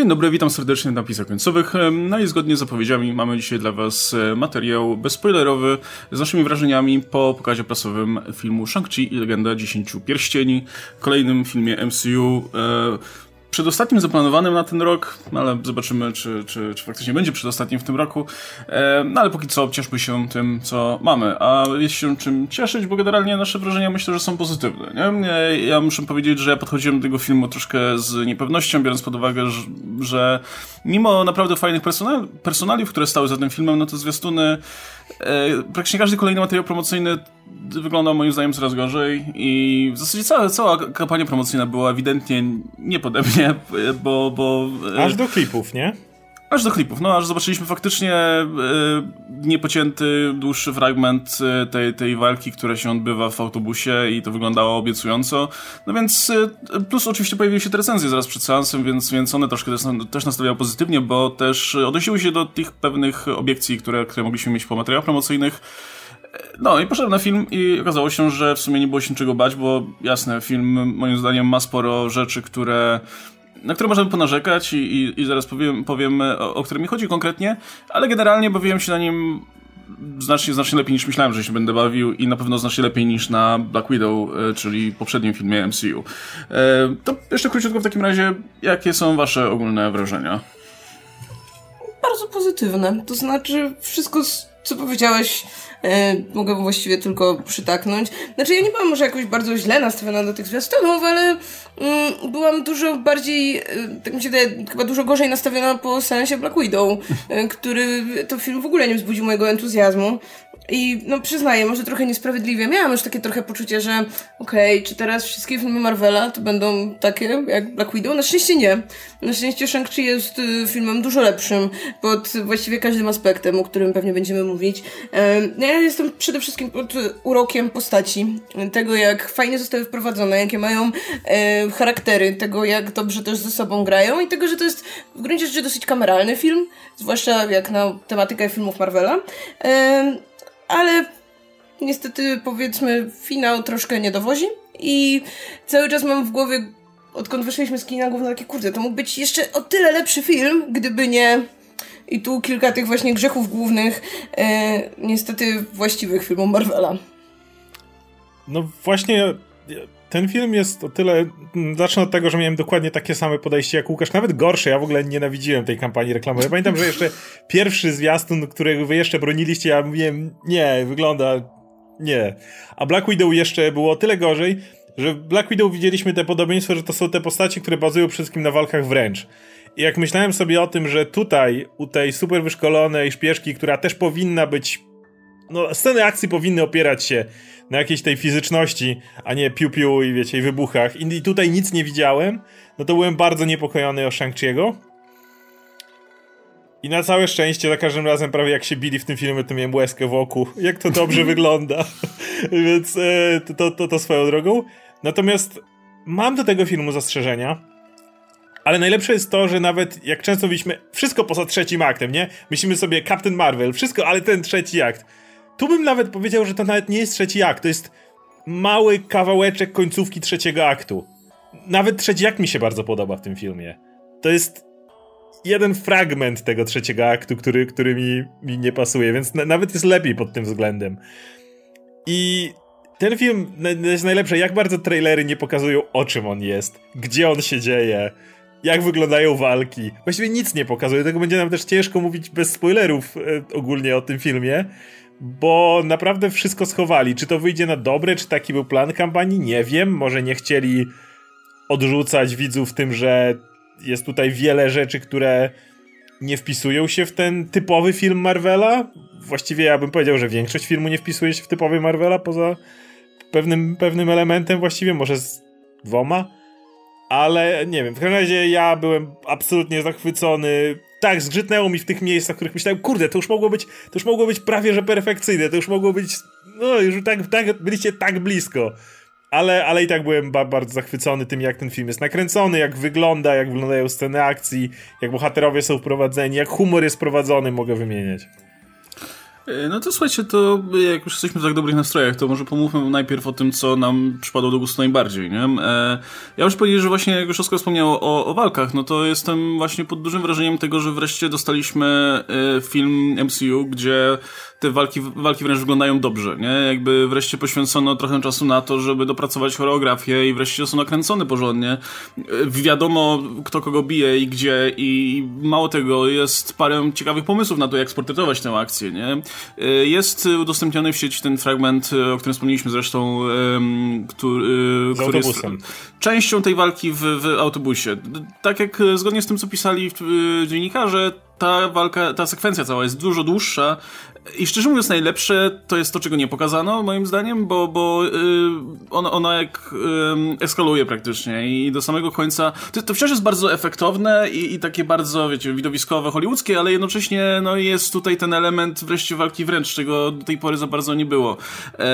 Dzień dobry, witam serdecznie na napisach końcowych. No i zgodnie z zapowiedziami mamy dzisiaj dla Was e, materiał bezspoilerowy z naszymi wrażeniami po pokazie prasowym filmu Shang-Chi i Legenda Dziesięciu Pierścieni, kolejnym filmie MCU. E, przedostatnim zaplanowanym na ten rok, ale zobaczymy, czy, czy, czy faktycznie będzie przedostatnim w tym roku. E, no ale póki co cieszmy się tym, co mamy. A jest się czym cieszyć, bo generalnie nasze wrażenia myślę, że są pozytywne. Nie? Ja muszę powiedzieć, że ja podchodziłem do tego filmu troszkę z niepewnością, biorąc pod uwagę, że, mimo naprawdę fajnych personali, personaliów, które stały za tym filmem, no to zwiastuny, praktycznie każdy kolejny materiał promocyjny wyglądał moim zdaniem coraz gorzej i w zasadzie cała, cała kampania promocyjna była ewidentnie nie pode mnie, bo... bo e, Aż do klipów, nie? Aż do klipów, no aż zobaczyliśmy faktycznie e, niepocięty, dłuższy fragment e, tej, tej walki, która się odbywa w autobusie i to wyglądało obiecująco. No więc, e, plus oczywiście pojawiły się te recenzje zaraz przed seansem, więc, więc one troszkę też, też nastawiały pozytywnie, bo też odnosiły się do tych pewnych obiekcji, które, które mogliśmy mieć po materiałach promocyjnych. No i poszedłem na film i okazało się, że w sumie nie było się czego bać, bo jasne, film moim zdaniem ma sporo rzeczy, które na które możemy ponarzekać i, i, i zaraz powiem, powiem o, o którym mi chodzi konkretnie, ale generalnie bawiłem się na nim znacznie, znacznie lepiej niż myślałem, że się będę bawił i na pewno znacznie lepiej niż na Black Widow, e, czyli poprzednim filmie MCU. E, to jeszcze króciutko w takim razie, jakie są wasze ogólne wrażenia? Bardzo pozytywne. To znaczy, wszystko, co powiedziałeś, e, mogę właściwie tylko przytaknąć. Znaczy, ja nie byłam może jakoś bardzo źle nastawiona do tych zwiastunów, ale mm, byłam dużo bardziej, e, tak mi się wydaje, chyba dużo gorzej nastawiona po sensie Black Widow, e, który to film w ogóle nie wzbudził mojego entuzjazmu. I no przyznaję, może trochę niesprawiedliwie. Miałam już takie trochę poczucie, że okej, okay, czy teraz wszystkie filmy Marvela to będą takie jak Black Widow? Na szczęście nie. Na szczęście Shang-Chi jest y, filmem dużo lepszym pod właściwie każdym aspektem, o którym pewnie będziemy mówić. No ja jestem przede wszystkim pod urokiem postaci. Tego, jak fajnie zostały wprowadzone, jakie mają e, charaktery, tego, jak dobrze też ze sobą grają i tego, że to jest w gruncie rzeczy dosyć kameralny film, zwłaszcza jak na tematykę filmów Marvela ale niestety powiedzmy finał troszkę nie dowozi i cały czas mam w głowie odkąd wyszliśmy z kina główne takie kurde, to mógł być jeszcze o tyle lepszy film, gdyby nie i tu kilka tych właśnie grzechów głównych e, niestety właściwych filmów Marvela. No właśnie ten film jest o tyle. Mm, zacznę od tego, że miałem dokładnie takie same podejście jak Łukasz, nawet gorsze. Ja w ogóle nienawidziłem tej kampanii reklamowej. Pamiętam, że jeszcze pierwszy zwiastun, którego wy jeszcze broniliście, ja mówiłem, nie, wygląda. Nie. A Black Widow jeszcze było o tyle gorzej, że w Black Widow widzieliśmy te podobieństwo, że to są te postacie, które bazują przede wszystkim na walkach wręcz. I jak myślałem sobie o tym, że tutaj, u tej super wyszkolonej szpieszki, która też powinna być. No, sceny akcji powinny opierać się na jakiejś tej fizyczności, a nie piu-piu i wiecie, i wybuchach. I tutaj nic nie widziałem, no to byłem bardzo niepokojony o Shang-Chi'ego. I na całe szczęście za każdym razem prawie jak się bili w tym filmie, to miałem łezkę w oku. Jak to dobrze wygląda. Więc e, to, to, to swoją drogą. Natomiast mam do tego filmu zastrzeżenia. Ale najlepsze jest to, że nawet jak często mówiliśmy wszystko poza trzecim aktem, nie? Myślimy sobie Captain Marvel, wszystko, ale ten trzeci akt. Tu bym nawet powiedział, że to nawet nie jest trzeci akt, to jest mały kawałeczek końcówki trzeciego aktu. Nawet trzeci akt mi się bardzo podoba w tym filmie. To jest jeden fragment tego trzeciego aktu, który, który mi, mi nie pasuje, więc na, nawet jest lepiej pod tym względem. I ten film jest najlepsze, jak bardzo trailery nie pokazują o czym on jest, gdzie on się dzieje, jak wyglądają walki. Właściwie nic nie pokazuje, tego będzie nam też ciężko mówić bez spoilerów e, ogólnie o tym filmie bo naprawdę wszystko schowali. Czy to wyjdzie na dobre, czy taki był plan kampanii? Nie wiem. Może nie chcieli odrzucać widzów tym, że jest tutaj wiele rzeczy, które nie wpisują się w ten typowy film Marvela. Właściwie ja bym powiedział, że większość filmu nie wpisuje się w typowy Marvela, poza pewnym, pewnym elementem właściwie, może z dwoma. Ale nie wiem, w każdym razie ja byłem absolutnie zachwycony tak, zgrzytnęło mi w tych miejscach, w których myślałem, kurde, to już mogło być, to już mogło być prawie, że perfekcyjne, to już mogło być, no, już tak, tak byliście tak blisko. Ale, ale i tak byłem ba bardzo zachwycony tym, jak ten film jest nakręcony, jak wygląda, jak wyglądają sceny akcji, jak bohaterowie są wprowadzeni, jak humor jest prowadzony, mogę wymieniać. E, no to słuchajcie, to jak już jesteśmy w tak dobrych nastrojach, to może pomówmy najpierw o tym, co nam przypadło do gustu najbardziej, nie? E, ja już powiedzieć, że właśnie jak już Oskar wspomniał o, o walkach, no to jestem właśnie pod dużym wrażeniem tego, że wreszcie dostaliśmy e, film MCU, gdzie te walki, walki wręcz wyglądają dobrze, nie? Jakby wreszcie poświęcono trochę czasu na to, żeby dopracować choreografię i wreszcie są nakręcone porządnie. Wiadomo, kto kogo bije i gdzie i mało tego, jest parę ciekawych pomysłów na to, jak sportretować tę akcję, nie? Jest udostępniony w sieci ten fragment, o którym wspomnieliśmy zresztą, który, który jest częścią tej walki w, w autobusie. Tak jak zgodnie z tym, co pisali dziennikarze, ta walka, ta sekwencja cała jest dużo dłuższa i szczerze mówiąc najlepsze to jest to, czego nie pokazano moim zdaniem, bo, bo yy, ona, ona jak yy, eskaluje praktycznie i do samego końca to, to wciąż jest bardzo efektowne i, i, takie bardzo, wiecie, widowiskowe, hollywoodzkie, ale jednocześnie no, jest tutaj ten element wreszcie walki wręcz, czego do tej pory za bardzo nie było. Yy,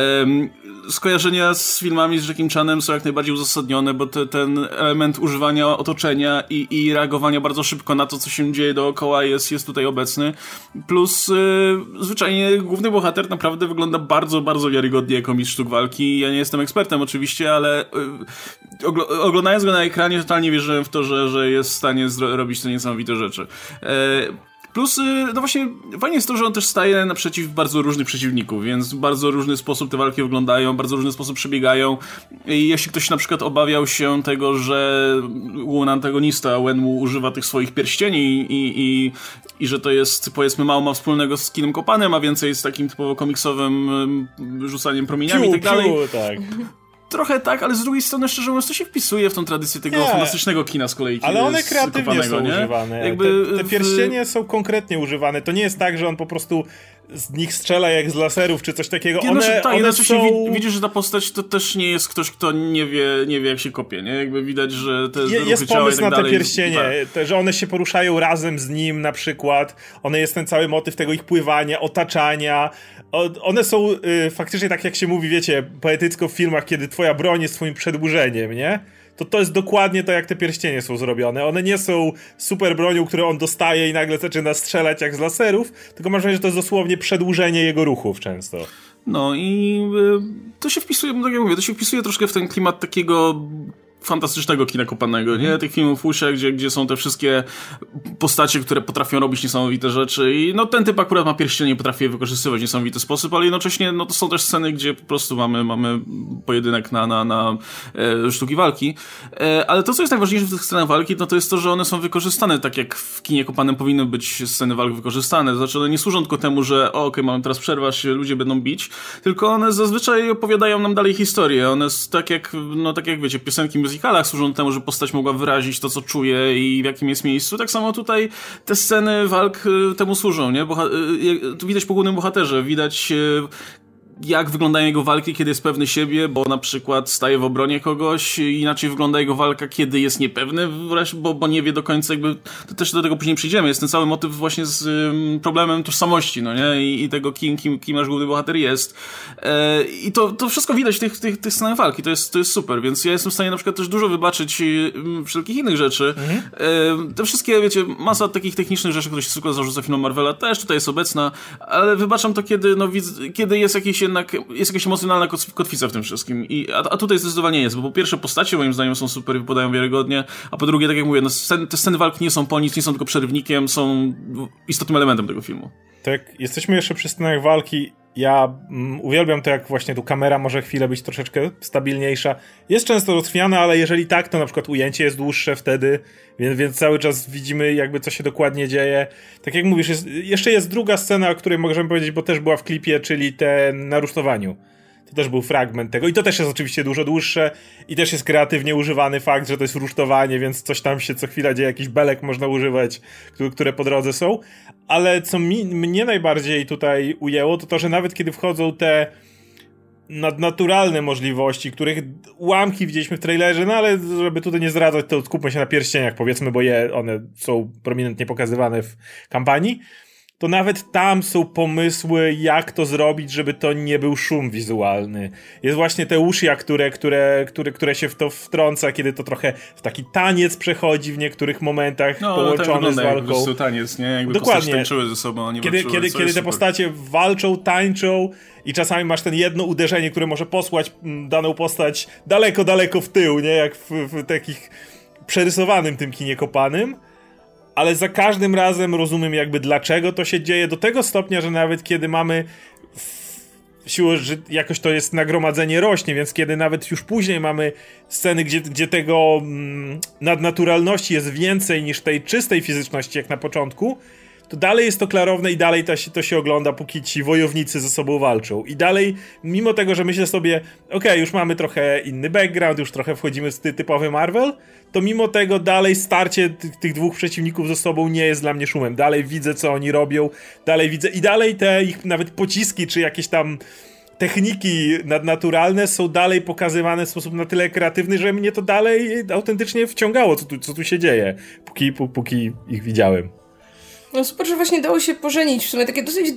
skojarzenia z filmami z Jackiem Chanem są jak najbardziej uzasadnione, bo te, ten element używania otoczenia i, i reagowania bardzo szybko na to, co się dzieje dookoła jest, jest tutaj obecny. Plus yy, zwyczajnie główny bohater naprawdę wygląda bardzo, bardzo wiarygodnie jako mistrz sztuk walki. Ja nie jestem ekspertem oczywiście, ale yy, oglądając go na ekranie totalnie wierzyłem w to, że, że jest w stanie robić te niesamowite rzeczy. Yy, Plus, y, no właśnie, fajnie jest to, że on też staje naprzeciw bardzo różnych przeciwników, więc w bardzo różny sposób te walki wyglądają, bardzo różny sposób przebiegają. I jeśli ktoś na przykład obawiał się tego, że główny antagonista Wenwu używa tych swoich pierścieni i, i, i że to jest, powiedzmy, mało ma wspólnego z kinem kopanem, a więcej z takim typowo komiksowym rzucaniem promieniami piu, i tak dalej. Piu, tak. Trochę tak, ale z drugiej strony, szczerze mówiąc, to się wpisuje w tą tradycję tego nie, fantastycznego kina z kolei. Ale one kreatywnie są nie? używane. Jakby te, te pierścienie w... są konkretnie używane. To nie jest tak, że on po prostu z nich strzela jak z laserów, czy coś takiego. Nie, one, no, tak, one są... widzisz, że ta postać to też nie jest ktoś, kto nie wie, nie wie jak się kopie, nie? Jakby widać, że te Je, Jest pomysł tak na te pierścienie, tak. te, że one się poruszają razem z nim na przykład. One jest ten cały motyw tego ich pływania, otaczania. one są y, faktycznie tak jak się mówi, wiecie, poetycko w filmach, kiedy twoja broń jest twoim przedłużeniem, nie? To to jest dokładnie to, jak te pierścienie są zrobione. One nie są super bronią, które on dostaje i nagle zaczyna strzelać jak z laserów, tylko masz wrażenie, że to jest dosłownie przedłużenie jego ruchów często. No i y, to się wpisuje, tak jak mówię, to się wpisuje troszkę w ten klimat takiego fantastycznego kina kopanego, nie? Tych filmów Usia, gdzie, gdzie są te wszystkie postacie, które potrafią robić niesamowite rzeczy i no ten typ akurat ma pierścienie potrafi je wykorzystywać w niesamowity sposób, ale jednocześnie no to są też sceny, gdzie po prostu mamy, mamy pojedynek na, na, na e, sztuki walki, e, ale to, co jest najważniejsze w tych scenach walki, no to jest to, że one są wykorzystane tak, jak w kinie kopanym powinny być sceny walk wykorzystane, znaczy one nie służą tylko temu, że okej, okay, mamy teraz przerwę, się ludzie będą bić, tylko one zazwyczaj opowiadają nam dalej historię, one tak jak, no tak jak wiecie, piosenki muzyki musicalach służą temu, żeby postać mogła wyrazić to, co czuje i w jakim jest miejscu. Tak samo tutaj te sceny walk y, temu służą, nie? Boha y, widać po głównym bohaterze, widać y, jak wyglądają jego walki, kiedy jest pewny siebie, bo na przykład staje w obronie kogoś, inaczej wygląda jego walka, kiedy jest niepewny, bo, bo nie wie do końca, jakby, to też do tego później przyjdziemy, jest ten cały motyw właśnie z problemem tożsamości, no nie, I, i, tego, kim, kim, kim nasz główny bohater jest. E, I to, to wszystko widać w tych, tych, tych scenach walki, to jest, to jest super, więc ja jestem w stanie na przykład też dużo wybaczyć um, wszelkich innych rzeczy. Mhm. E, te wszystkie, wiecie, masa takich technicznych rzeczy, które się zwykle zarzuca filmom Marvela, też tutaj jest obecna, ale wybaczam to, kiedy, no, kiedy jest jakiś jednak jest jakaś emocjonalna kotwica w tym wszystkim. I, a, a tutaj zdecydowanie jest, bo po pierwsze postacie moim zdaniem są super, wypadają wiarygodnie, a po drugie, tak jak mówię, no, scen, te sceny walk nie są po nic, nie są tylko przerywnikiem, są istotnym elementem tego filmu. Tak, jesteśmy jeszcze przy scenach walki. Ja mm, uwielbiam to, jak właśnie tu kamera może chwilę być troszeczkę stabilniejsza. Jest często rozchwiana, ale jeżeli tak, to na przykład ujęcie jest dłuższe wtedy, więc, więc cały czas widzimy jakby co się dokładnie dzieje. Tak jak mówisz, jest, jeszcze jest druga scena, o której możemy powiedzieć, bo też była w klipie, czyli ten na rusztowaniu. To też był fragment tego i to też jest oczywiście dużo dłuższe i też jest kreatywnie używany fakt, że to jest rusztowanie, więc coś tam się co chwila dzieje, jakiś belek można używać, które po drodze są. Ale co mi, mnie najbardziej tutaj ujęło, to to, że nawet kiedy wchodzą te nadnaturalne możliwości, których ułamki widzieliśmy w trailerze, no ale żeby tutaj nie zdradzać, to skupmy się na pierścieniach powiedzmy, bo je, one są prominentnie pokazywane w kampanii to nawet tam są pomysły, jak to zrobić, żeby to nie był szum wizualny. Jest właśnie te uszja, które, które, które, które się w to wtrąca, kiedy to trochę w taki taniec przechodzi w niektórych momentach, no, połączony tak z walką. Po taniec, nie? Jakby Dokładnie. tańczyły ze sobą, nie Kiedy, kiedy, kiedy te postacie walczą, tańczą i czasami masz ten jedno uderzenie, które może posłać mm, daną postać daleko, daleko w tył, nie? Jak w, w takich przerysowanym tym kinie kopanym ale za każdym razem rozumiem jakby dlaczego to się dzieje, do tego stopnia, że nawet kiedy mamy siłę, że jakoś to jest nagromadzenie rośnie, więc kiedy nawet już później mamy sceny, gdzie, gdzie tego mm, nadnaturalności jest więcej niż tej czystej fizyczności, jak na początku, to dalej jest to klarowne i dalej to się, to się ogląda, póki ci wojownicy ze sobą walczą. I dalej, mimo tego, że myślę sobie, okej, okay, już mamy trochę inny background, już trochę wchodzimy w typowy Marvel, to mimo tego dalej starcie tych dwóch przeciwników ze sobą nie jest dla mnie szumem. Dalej widzę, co oni robią, dalej widzę i dalej te ich nawet pociski, czy jakieś tam techniki nadnaturalne są dalej pokazywane w sposób na tyle kreatywny, że mnie to dalej autentycznie wciągało, co tu, co tu się dzieje, póki, póki ich widziałem. No super, że właśnie dało się pożenić w sumie takie dosyć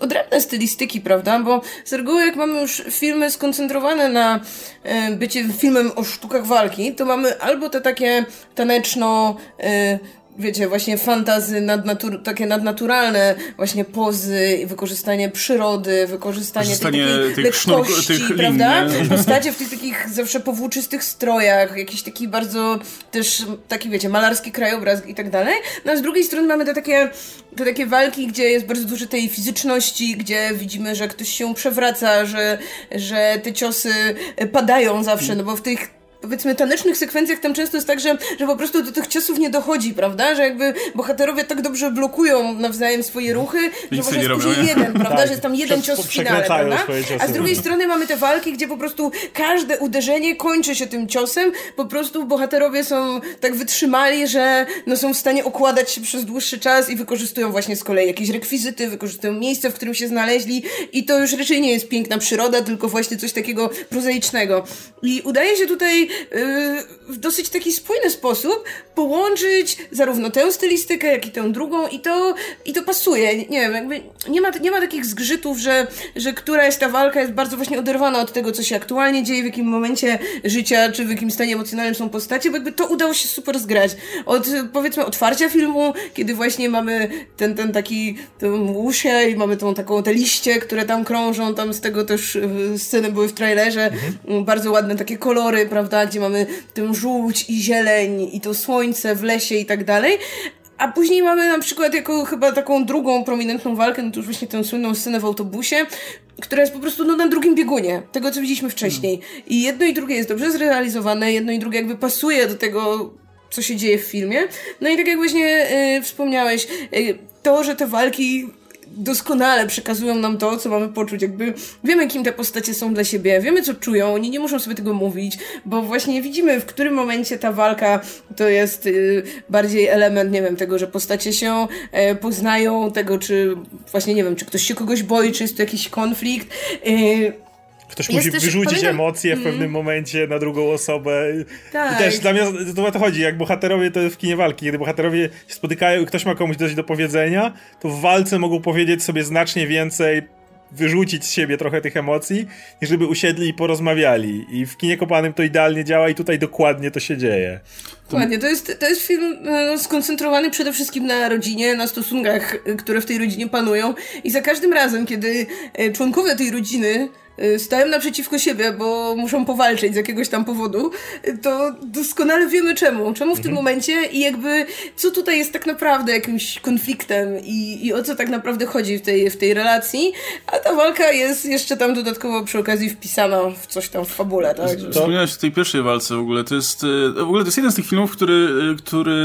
odrębne stylistyki, prawda? Bo z reguły jak mamy już filmy skoncentrowane na e, bycie filmem o sztukach walki, to mamy albo te takie taneczno e, wiecie, właśnie fantazy nadnatur takie nadnaturalne, właśnie pozy, wykorzystanie przyrody, wykorzystanie, wykorzystanie tej takiej tych lekkości, tych prawda? Postacie w tych takich zawsze powłóczystych strojach, jakiś taki bardzo też taki, wiecie, malarski krajobraz i tak dalej. No a z drugiej strony mamy te takie, te takie walki, gdzie jest bardzo dużo tej fizyczności, gdzie widzimy, że ktoś się przewraca, że, że te ciosy padają zawsze, no bo w tych powiedzmy tanecznych sekwencjach tam często jest tak, że, że po prostu do tych ciosów nie dochodzi, prawda? Że jakby bohaterowie tak dobrze blokują nawzajem swoje ruchy, że może jest później jeden, prawda? Tak. Że jest tam jeden cios w finale, prawda? A z drugiej strony mamy te walki, gdzie po prostu każde uderzenie kończy się tym ciosem, po prostu bohaterowie są tak wytrzymali, że no są w stanie okładać się przez dłuższy czas i wykorzystują właśnie z kolei jakieś rekwizyty, wykorzystują miejsce, w którym się znaleźli i to już raczej nie jest piękna przyroda, tylko właśnie coś takiego prozaicznego. I udaje się tutaj w dosyć taki spójny sposób połączyć zarówno tę stylistykę, jak i tę drugą i to, i to pasuje. Nie wiem, jakby nie ma, nie ma takich zgrzytów, że, że któraś ta walka jest bardzo właśnie oderwana od tego, co się aktualnie dzieje, w jakim momencie życia, czy w jakim stanie emocjonalnym są postacie, bo jakby to udało się super zgrać. Od powiedzmy otwarcia filmu, kiedy właśnie mamy ten, ten taki tę łusię i mamy tą taką te liście, które tam krążą, tam z tego też y, sceny były w trailerze, mhm. bardzo ładne takie kolory, prawda, gdzie mamy tę żółć i zieleń i to słońce w lesie i tak dalej. A później mamy na przykład jako chyba taką drugą prominentną walkę, no to już właśnie tę słynną scenę w autobusie, która jest po prostu no, na drugim biegunie tego, co widzieliśmy wcześniej. I jedno i drugie jest dobrze zrealizowane, jedno i drugie jakby pasuje do tego, co się dzieje w filmie. No i tak jak właśnie yy, wspomniałeś, yy, to, że te walki doskonale przekazują nam to, co mamy poczuć. Jakby wiemy, kim te postacie są dla siebie, wiemy, co czują, oni nie muszą sobie tego mówić, bo właśnie widzimy, w którym momencie ta walka to jest y, bardziej element, nie wiem, tego, że postacie się y, poznają, tego, czy właśnie, nie wiem, czy ktoś się kogoś boi, czy jest to jakiś konflikt. Y, Ktoś musi też, wyrzucić pamiętam, emocje w pewnym mm. momencie na drugą osobę. Tak. I też dla mnie to o to chodzi, jak bohaterowie to w kinie walki, kiedy bohaterowie się spotykają i ktoś ma komuś coś do powiedzenia, to w walce mogą powiedzieć sobie znacznie więcej, wyrzucić z siebie trochę tych emocji, niż żeby usiedli i porozmawiali. I w kinie kopanym to idealnie działa i tutaj dokładnie to się dzieje. Dokładnie, to jest, to jest film no, skoncentrowany przede wszystkim na rodzinie, na stosunkach, które w tej rodzinie panują i za każdym razem, kiedy e, członkowie tej rodziny Y, stają naprzeciwko siebie, bo muszą powalczyć z jakiegoś tam powodu, to doskonale wiemy czemu. Czemu w mhm. tym momencie i jakby co tutaj jest tak naprawdę jakimś konfliktem i, i o co tak naprawdę chodzi w tej, w tej relacji, a ta walka jest jeszcze tam dodatkowo przy okazji wpisana w coś tam w fabule, tak? Wspomniałeś o tej pierwszej walce w ogóle, to jest y, w ogóle to jest jeden z tych filmów, który, y, który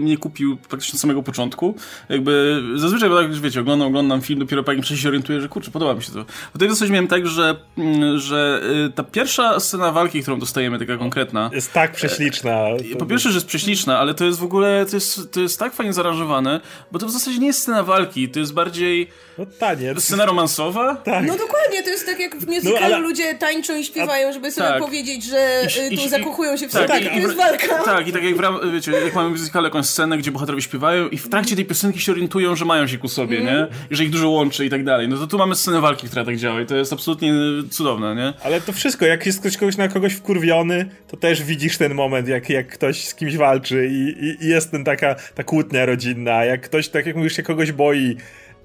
mnie kupił praktycznie od samego początku. Jakby zazwyczaj, tak wiecie, oglądam, oglądam film, dopiero po jakimś czasie się orientuję, że kurczę, podoba mi się to. Tutaj coś miałem tak, że że, mm, że y, ta pierwsza scena walki, którą dostajemy, taka konkretna... Jest tak prześliczna. Po pierwsze, że jest prześliczna, ale to jest w ogóle, to jest, to jest tak fajnie zaaranżowane, bo to w zasadzie nie jest scena walki, to jest bardziej... No taniec. Scena romansowa? Tak. No dokładnie, to jest tak jak w musicalu No, ale- ludzie tańczą i śpiewają, żeby sobie tak. powiedzieć, że I- y, tu i- zakochują się w tak, sobie, i- to jest walka. Tak, i tak jak, w ram, wiecie, jak mamy w musicalu jakąś scenę, gdzie bohaterowie śpiewają i w trakcie tej piosenki się orientują, że mają się ku sobie, Mhm. nie? I że ich dużo łączy i tak dalej. No to tu mamy scenę walki, która tak działa i to jest absolutnie cudowne, nie? Ale to wszystko, jak jest ktoś kogoś na kogoś wkurwiony, to też widzisz ten moment, jak, jak ktoś z kimś walczy i, i, i jest ten taka ta kłótnia rodzinna. Jak ktoś, tak jak mówisz, się kogoś boi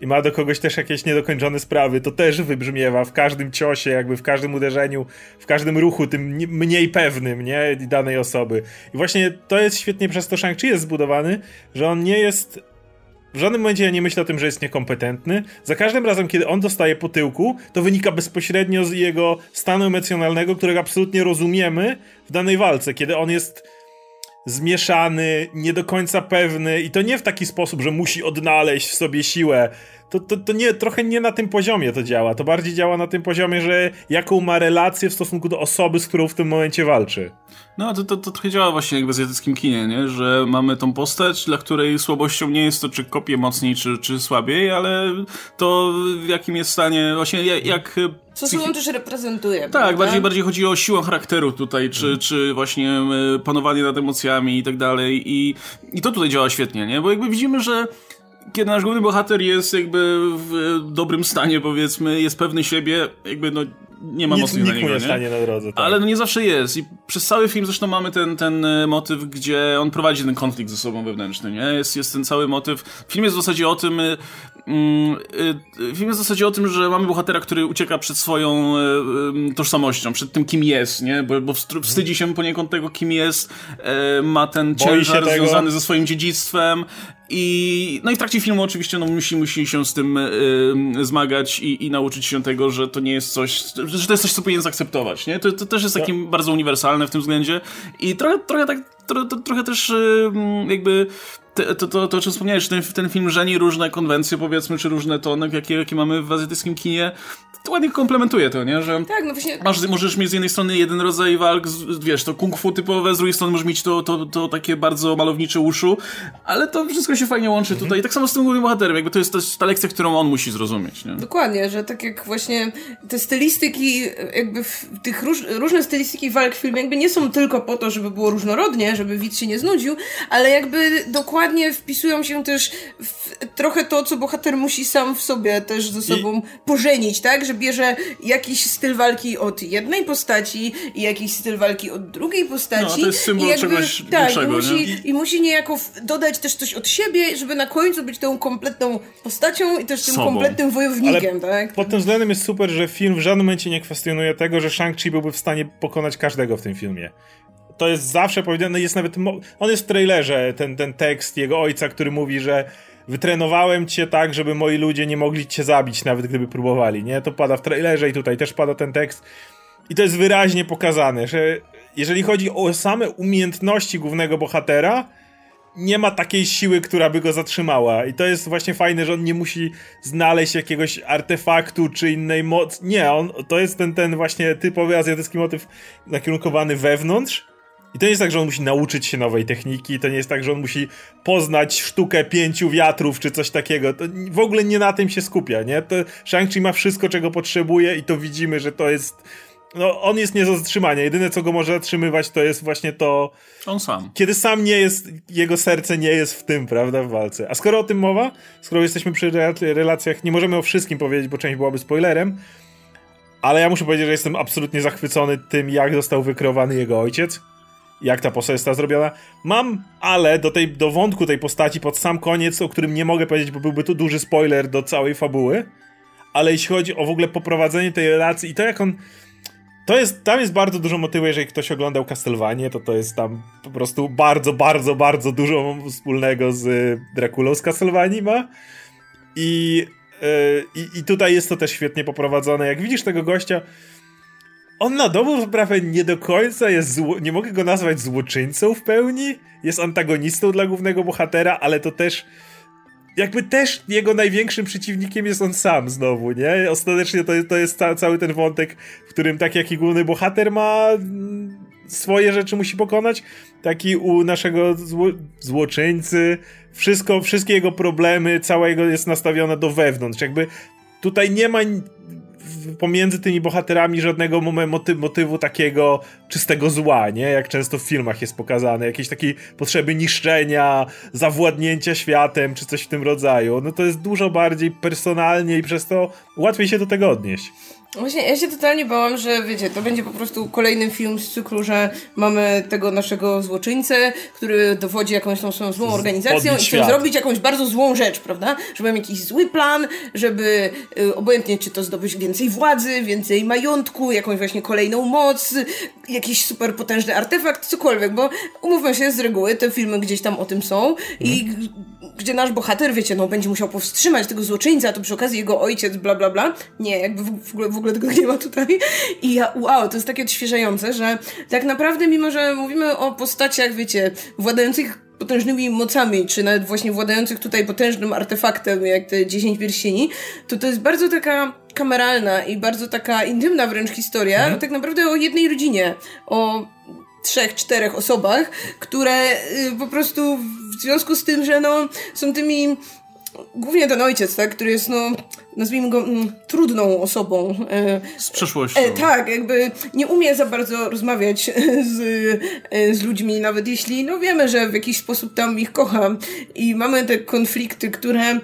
i ma do kogoś też jakieś niedokończone sprawy, to też wybrzmiewa w każdym ciosie, jakby w każdym uderzeniu, w każdym ruchu, tym nie- mniej pewnym, nie, danej osoby. I właśnie to jest świetnie przez to Shang-Chi jest zbudowany, że on nie jest w żadnym momencie ja nie myślę o tym, że jest niekompetentny. Za każdym razem, kiedy on dostaje po tyłku, to wynika bezpośrednio z jego stanu emocjonalnego, którego absolutnie rozumiemy w danej walce, kiedy on jest zmieszany, nie do końca pewny i to nie w taki sposób, że musi odnaleźć w sobie siłę. To, to, to nie, trochę nie na tym poziomie to działa. To bardziej działa na tym poziomie, że jaką ma relację w stosunku do osoby, z którą w tym momencie walczy. No, to, to, to trochę działa właśnie jak w azjatyckim kinie, nie? Że mamy tą postać, dla której słabością nie jest to, czy kopie mocniej, czy, czy słabiej, ale to w jakim jest stanie, właśnie jak... jak Co sobą też reprezentuje. Tak, prawda? bardziej, bardziej chodzi o siłę charakteru tutaj, czy, Mhm. czy właśnie e, panowanie nad emocjami i tak dalej. I, I to tutaj działa świetnie, nie? Bo jakby widzimy, że kiedy nasz główny bohater jest jakby w dobrym stanie, powiedzmy, jest pewny siebie, jakby no nie ma Nic, mocnych na nikt mu niego, nie stanie na drodze. Tak. ale no nie zawsze jest. I przez cały film zresztą mamy ten, ten e, motyw, gdzie on prowadzi ten konflikt ze sobą wewnętrzny, nie? Jest, jest ten cały motyw. Film jest w zasadzie o tym. Mm, e, Film jest w zasadzie o tym, że mamy bohatera, który ucieka przed swoją e, e, tożsamością, przed tym, kim jest, nie? Bo, bo wstydzi się poniekąd tego, kim jest, e, ma ten ciężar związany ze swoim dziedzictwem i no i w trakcie filmu oczywiście no, musi, musi się z tym e, zmagać i, i nauczyć się tego, że to nie jest coś, że to jest coś, co powinien zaakceptować, nie? To, to też jest takim bardzo uniwersalne w tym względzie i trochę, trochę tak, tro, to, trochę też e, jakby te, to, to, to, o czym wspomniałeś, ten, ten film żeni różne konwencje, powiedzmy, czy różne tony, jakie, jakie mamy w azjatyckim kinie, to ładnie komplementuje to, nie? Że Tak, no właśnie. Masz, możesz mieć z jednej strony jeden rodzaj walk, z, wiesz, to kung fu typowe, z drugiej strony możesz mieć to, to, to takie bardzo malownicze uszu, ale to wszystko się fajnie łączy tutaj. I tak samo z tym głównym bohaterem, jakby to jest, to jest ta lekcja, którą on musi zrozumieć, nie? Dokładnie, że tak jak właśnie te stylistyki, jakby w tych róż, różne stylistyki walk w filmie jakby nie są tylko po to, żeby było różnorodnie, żeby widz się nie znudził, ale jakby dokładnie wpisują się też w trochę to, co bohater musi sam w sobie też ze sobą pożenić, tak? Że bierze jakiś styl walki od jednej postaci i jakiś styl walki od drugiej postaci. No, to jest symbol i jakby, czegoś tak, większego, i musi, nie? i musi niejako dodać też coś od siebie, żeby na końcu być tą kompletną postacią i też tym Sobą. kompletnym wojownikiem, tak? Pod tym względem jest super, że film w żadnym momencie nie kwestionuje tego, że Shang-Chi byłby w stanie pokonać każdego w tym filmie. To jest zawsze powiedziane, jest nawet. On jest w trailerze, ten, ten tekst jego ojca, który mówi, że wytrenowałem cię tak, żeby moi ludzie nie mogli cię zabić, nawet gdyby próbowali, nie? To pada w trailerze i tutaj też pada ten tekst. I to jest wyraźnie pokazane, że jeżeli chodzi o same umiejętności głównego bohatera, nie ma takiej siły, która by go zatrzymała. I to jest właśnie fajne, że on nie musi znaleźć jakiegoś artefaktu czy innej mocy. Nie, on, to jest ten, ten właśnie typowy azjatycki motyw nakierunkowany wewnątrz. I to nie jest tak, że on musi nauczyć się nowej techniki, to nie jest tak, że on musi poznać sztukę pięciu wiatrów czy coś takiego. To w ogóle nie na tym się skupia, nie? To Shang-Chi ma wszystko, czego potrzebuje i to widzimy, że to jest... No, on jest nie do zatrzymania. Jedyne, co go może zatrzymywać, to jest właśnie to, On sam. kiedy sam nie jest, jego serce nie jest w tym, prawda, w walce. A skoro o tym mowa, skoro jesteśmy przy re- relacjach, nie możemy o wszystkim powiedzieć, bo część byłaby spoilerem, ale ja muszę powiedzieć, że jestem absolutnie zachwycony tym, jak został wykreowany jego ojciec, jak ta postać została zrobiona. Mam, ale do, tej, do wątku tej postaci pod sam koniec, o którym nie mogę powiedzieć, bo byłby to duży spoiler do całej fabuły, ale jeśli chodzi o w ogóle poprowadzenie tej relacji i to, jak on to jest, tam jest bardzo dużo motywu, jeżeli ktoś oglądał Castlevanię, to to jest tam po prostu bardzo, bardzo, bardzo dużo wspólnego z y, Draculą z Castlevanii ma. I, y, i, I tutaj jest to też świetnie poprowadzone. Jak widzisz tego gościa, on na dobrą sprawę nie do końca jest zło, nie mogę go nazwać złoczyńcą w pełni, jest antagonistą dla głównego bohatera, ale to też jakby też jego największym przeciwnikiem jest on sam znowu, nie? Ostatecznie to to jest ca cały ten wątek, w którym tak jak i główny bohater ma mm, swoje rzeczy musi pokonać, taki u naszego zło złoczyńcy. Wszystko, wszystkie jego problemy, całe jego jest nastawione do wewnątrz, jakby tutaj nie ma pomiędzy tymi bohaterami żadnego moty motywu takiego czystego zła, nie? Jak często w filmach jest pokazane. Jakieś takiej potrzeby niszczenia, zawładnięcia światem, czy coś w tym rodzaju. No to jest dużo bardziej personalnie i przez to łatwiej się do tego odnieść. Właśnie, ja się totalnie bałam, że wiecie, to będzie po prostu kolejny film z cyklu, że mamy tego naszego złoczyńcę, który dowodzi jakąś tą swoją złą organizacją i chce zrobić jakąś bardzo złą rzecz, prawda? Żeby miał jakiś zły plan, żeby y, obojętnie czy to zdobyć więcej władzy, więcej majątku, jakąś właśnie kolejną moc, jakiś super potężny artefakt, cokolwiek, bo umówmy się, z reguły te filmy gdzieś tam o tym są i mhm. gdzie nasz bohater, wiecie, no będzie musiał powstrzymać tego złoczyńca, to przy okazji jego ojciec, bla bla bla. Nie, jakby w ogóle, w ogóle tego nie ma tutaj. I ja, wow, to jest takie odświeżające, że tak naprawdę, mimo że mówimy o postaciach, wiecie, władających potężnymi mocami, czy nawet właśnie władających tutaj potężnym artefaktem, jak te 10 pierścieni, to to jest bardzo taka kameralna i bardzo taka intymna wręcz historia, mhm. tak naprawdę o jednej rodzinie, o trzech, czterech osobach, które y, po prostu w związku z tym, że no, są tymi głównie ten ojciec, tak, który jest, no, nazwijmy go mm, trudną osobą. E, z przeszłością. E, tak, jakby nie umie za bardzo rozmawiać z, e, z ludźmi, nawet jeśli, no wiemy, że w jakiś sposób tam ich kocham i mamy te konflikty, które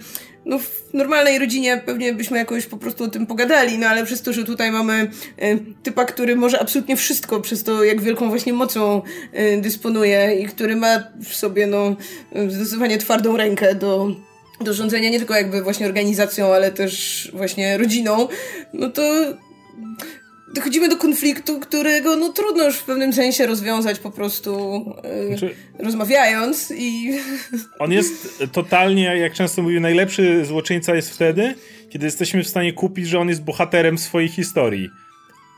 no w normalnej rodzinie pewnie byśmy jakoś po prostu o tym pogadali, no ale przez to, że tutaj mamy e, typa, który może absolutnie wszystko, przez to jak wielką właśnie mocą e, dysponuje i który ma w sobie no zdecydowanie twardą rękę do do rządzenia nie tylko jakby właśnie organizacją, ale też właśnie rodziną, no to dochodzimy do konfliktu, którego no trudno już w pewnym sensie rozwiązać po prostu yy, znaczy, rozmawiając i... On jest totalnie, jak często mówię, najlepszy złoczyńca jest wtedy, kiedy jesteśmy w stanie kupić, że on jest bohaterem swojej historii.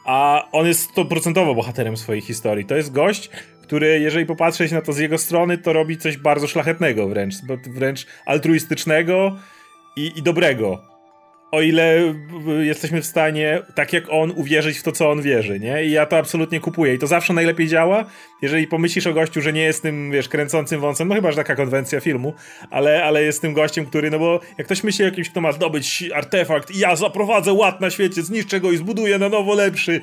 A on jest 100% bohaterem swojej historii. To jest gość, który, jeżeli popatrzeć na to z jego strony, to robi coś bardzo szlachetnego wręcz, wręcz altruistycznego i, i dobrego. O ile jesteśmy w stanie, tak jak on, uwierzyć w to, co on wierzy, nie? I ja to absolutnie kupuję. I to zawsze najlepiej działa, jeżeli pomyślisz o gościu, że nie jest tym, wiesz, kręcącym wąsem, no chyba, że taka konwencja filmu, ale, ale jest tym gościem, który, no bo jak ktoś myśli o kimś, kto ma zdobyć artefakt ja zaprowadzę ład na świecie, zniszczę go i zbuduję na nowo lepszy,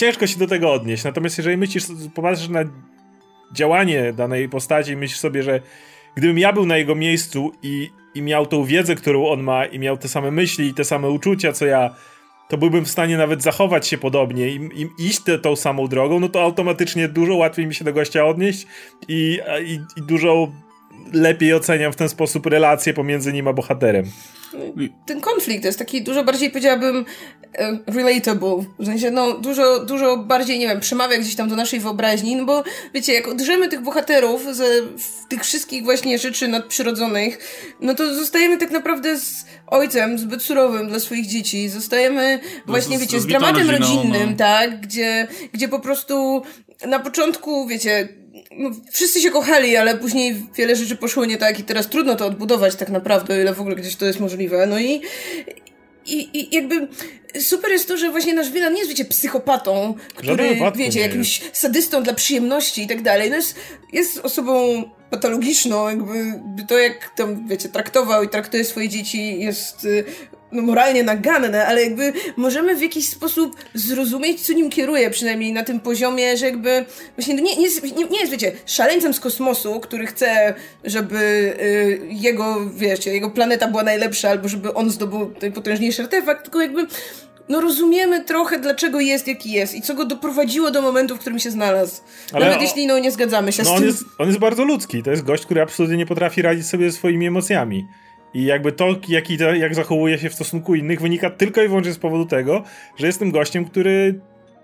ciężko się do tego odnieść. Natomiast jeżeli myślisz, popatrzysz na działanie danej postaci, myślisz sobie, że gdybym ja był na jego miejscu i, i miał tą wiedzę, którą on ma, i miał te same myśli i te same uczucia, co ja, to byłbym w stanie nawet zachować się podobnie i, i iść te, tą samą drogą, no to automatycznie dużo łatwiej mi się do gościa odnieść i, i, i dużo lepiej oceniam w ten sposób relacje pomiędzy nim a bohaterem ten konflikt jest taki dużo bardziej, powiedziałabym, e, relatable. W sensie, no, dużo, dużo bardziej, nie wiem, przemawia gdzieś tam do naszej wyobraźni, no bo, wiecie, jak odrzemy tych bohaterów ze tych wszystkich właśnie rzeczy nadprzyrodzonych, no to zostajemy tak naprawdę z ojcem zbyt surowym dla swoich dzieci. Zostajemy właśnie, z, wiecie, z, z dramatem rodzinnym, no. tak? Gdzie, gdzie po prostu na początku, wiecie, no, wszyscy się kochali, ale później wiele rzeczy poszło nie tak i teraz trudno to odbudować tak naprawdę, o ile w ogóle gdzieś to jest możliwe. No i, i, i jakby super jest to, że właśnie nasz Wilan nie jest, wiecie, psychopatą, który, wiecie, jakimś sadystą dla przyjemności i tak dalej. No jest, jest osobą patologiczną, jakby to jak tam, wiecie, traktował i traktuje swoje dzieci jest y, no, moralnie naganne, ale jakby możemy w jakiś sposób zrozumieć, co nim kieruje, przynajmniej na tym poziomie, że jakby właśnie nie, nie, jest, nie, nie jest, wiecie, szaleńcem z kosmosu, który chce, żeby y, jego, wiecie, jego planeta była najlepsza, albo żeby on zdobył potężniejszy artefakt, tylko jakby no rozumiemy trochę, dlaczego jest, jaki jest i co go doprowadziło do momentu, w którym się znalazł. Ale Nawet o... jeśli no, nie zgadzamy się no, z tym. On jest, on jest bardzo ludzki. To jest gość, który absolutnie nie potrafi radzić sobie ze swoimi emocjami. I jakby to, jak, jak zachowuje się w stosunku innych, wynika tylko i wyłącznie z powodu tego, że jestem gościem, który,